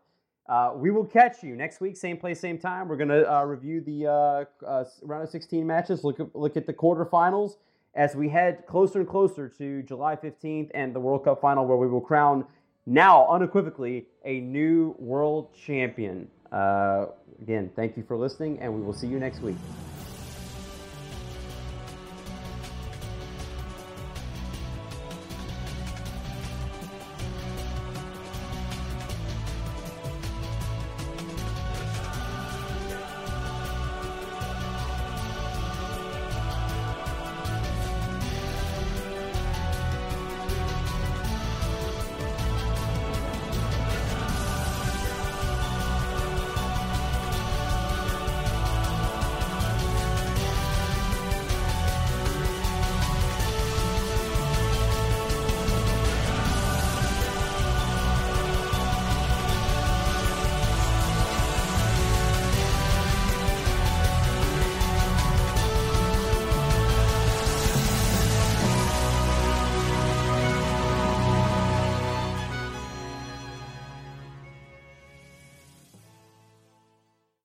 Uh, we will catch you next week, same place, same time. We're gonna uh, review the uh, round of 16 matches. Look at look at the quarterfinals as we head closer and closer to July 15th and the World Cup final, where we will crown now unequivocally a new world champion. Uh, again, thank you for listening, and we will see you next week.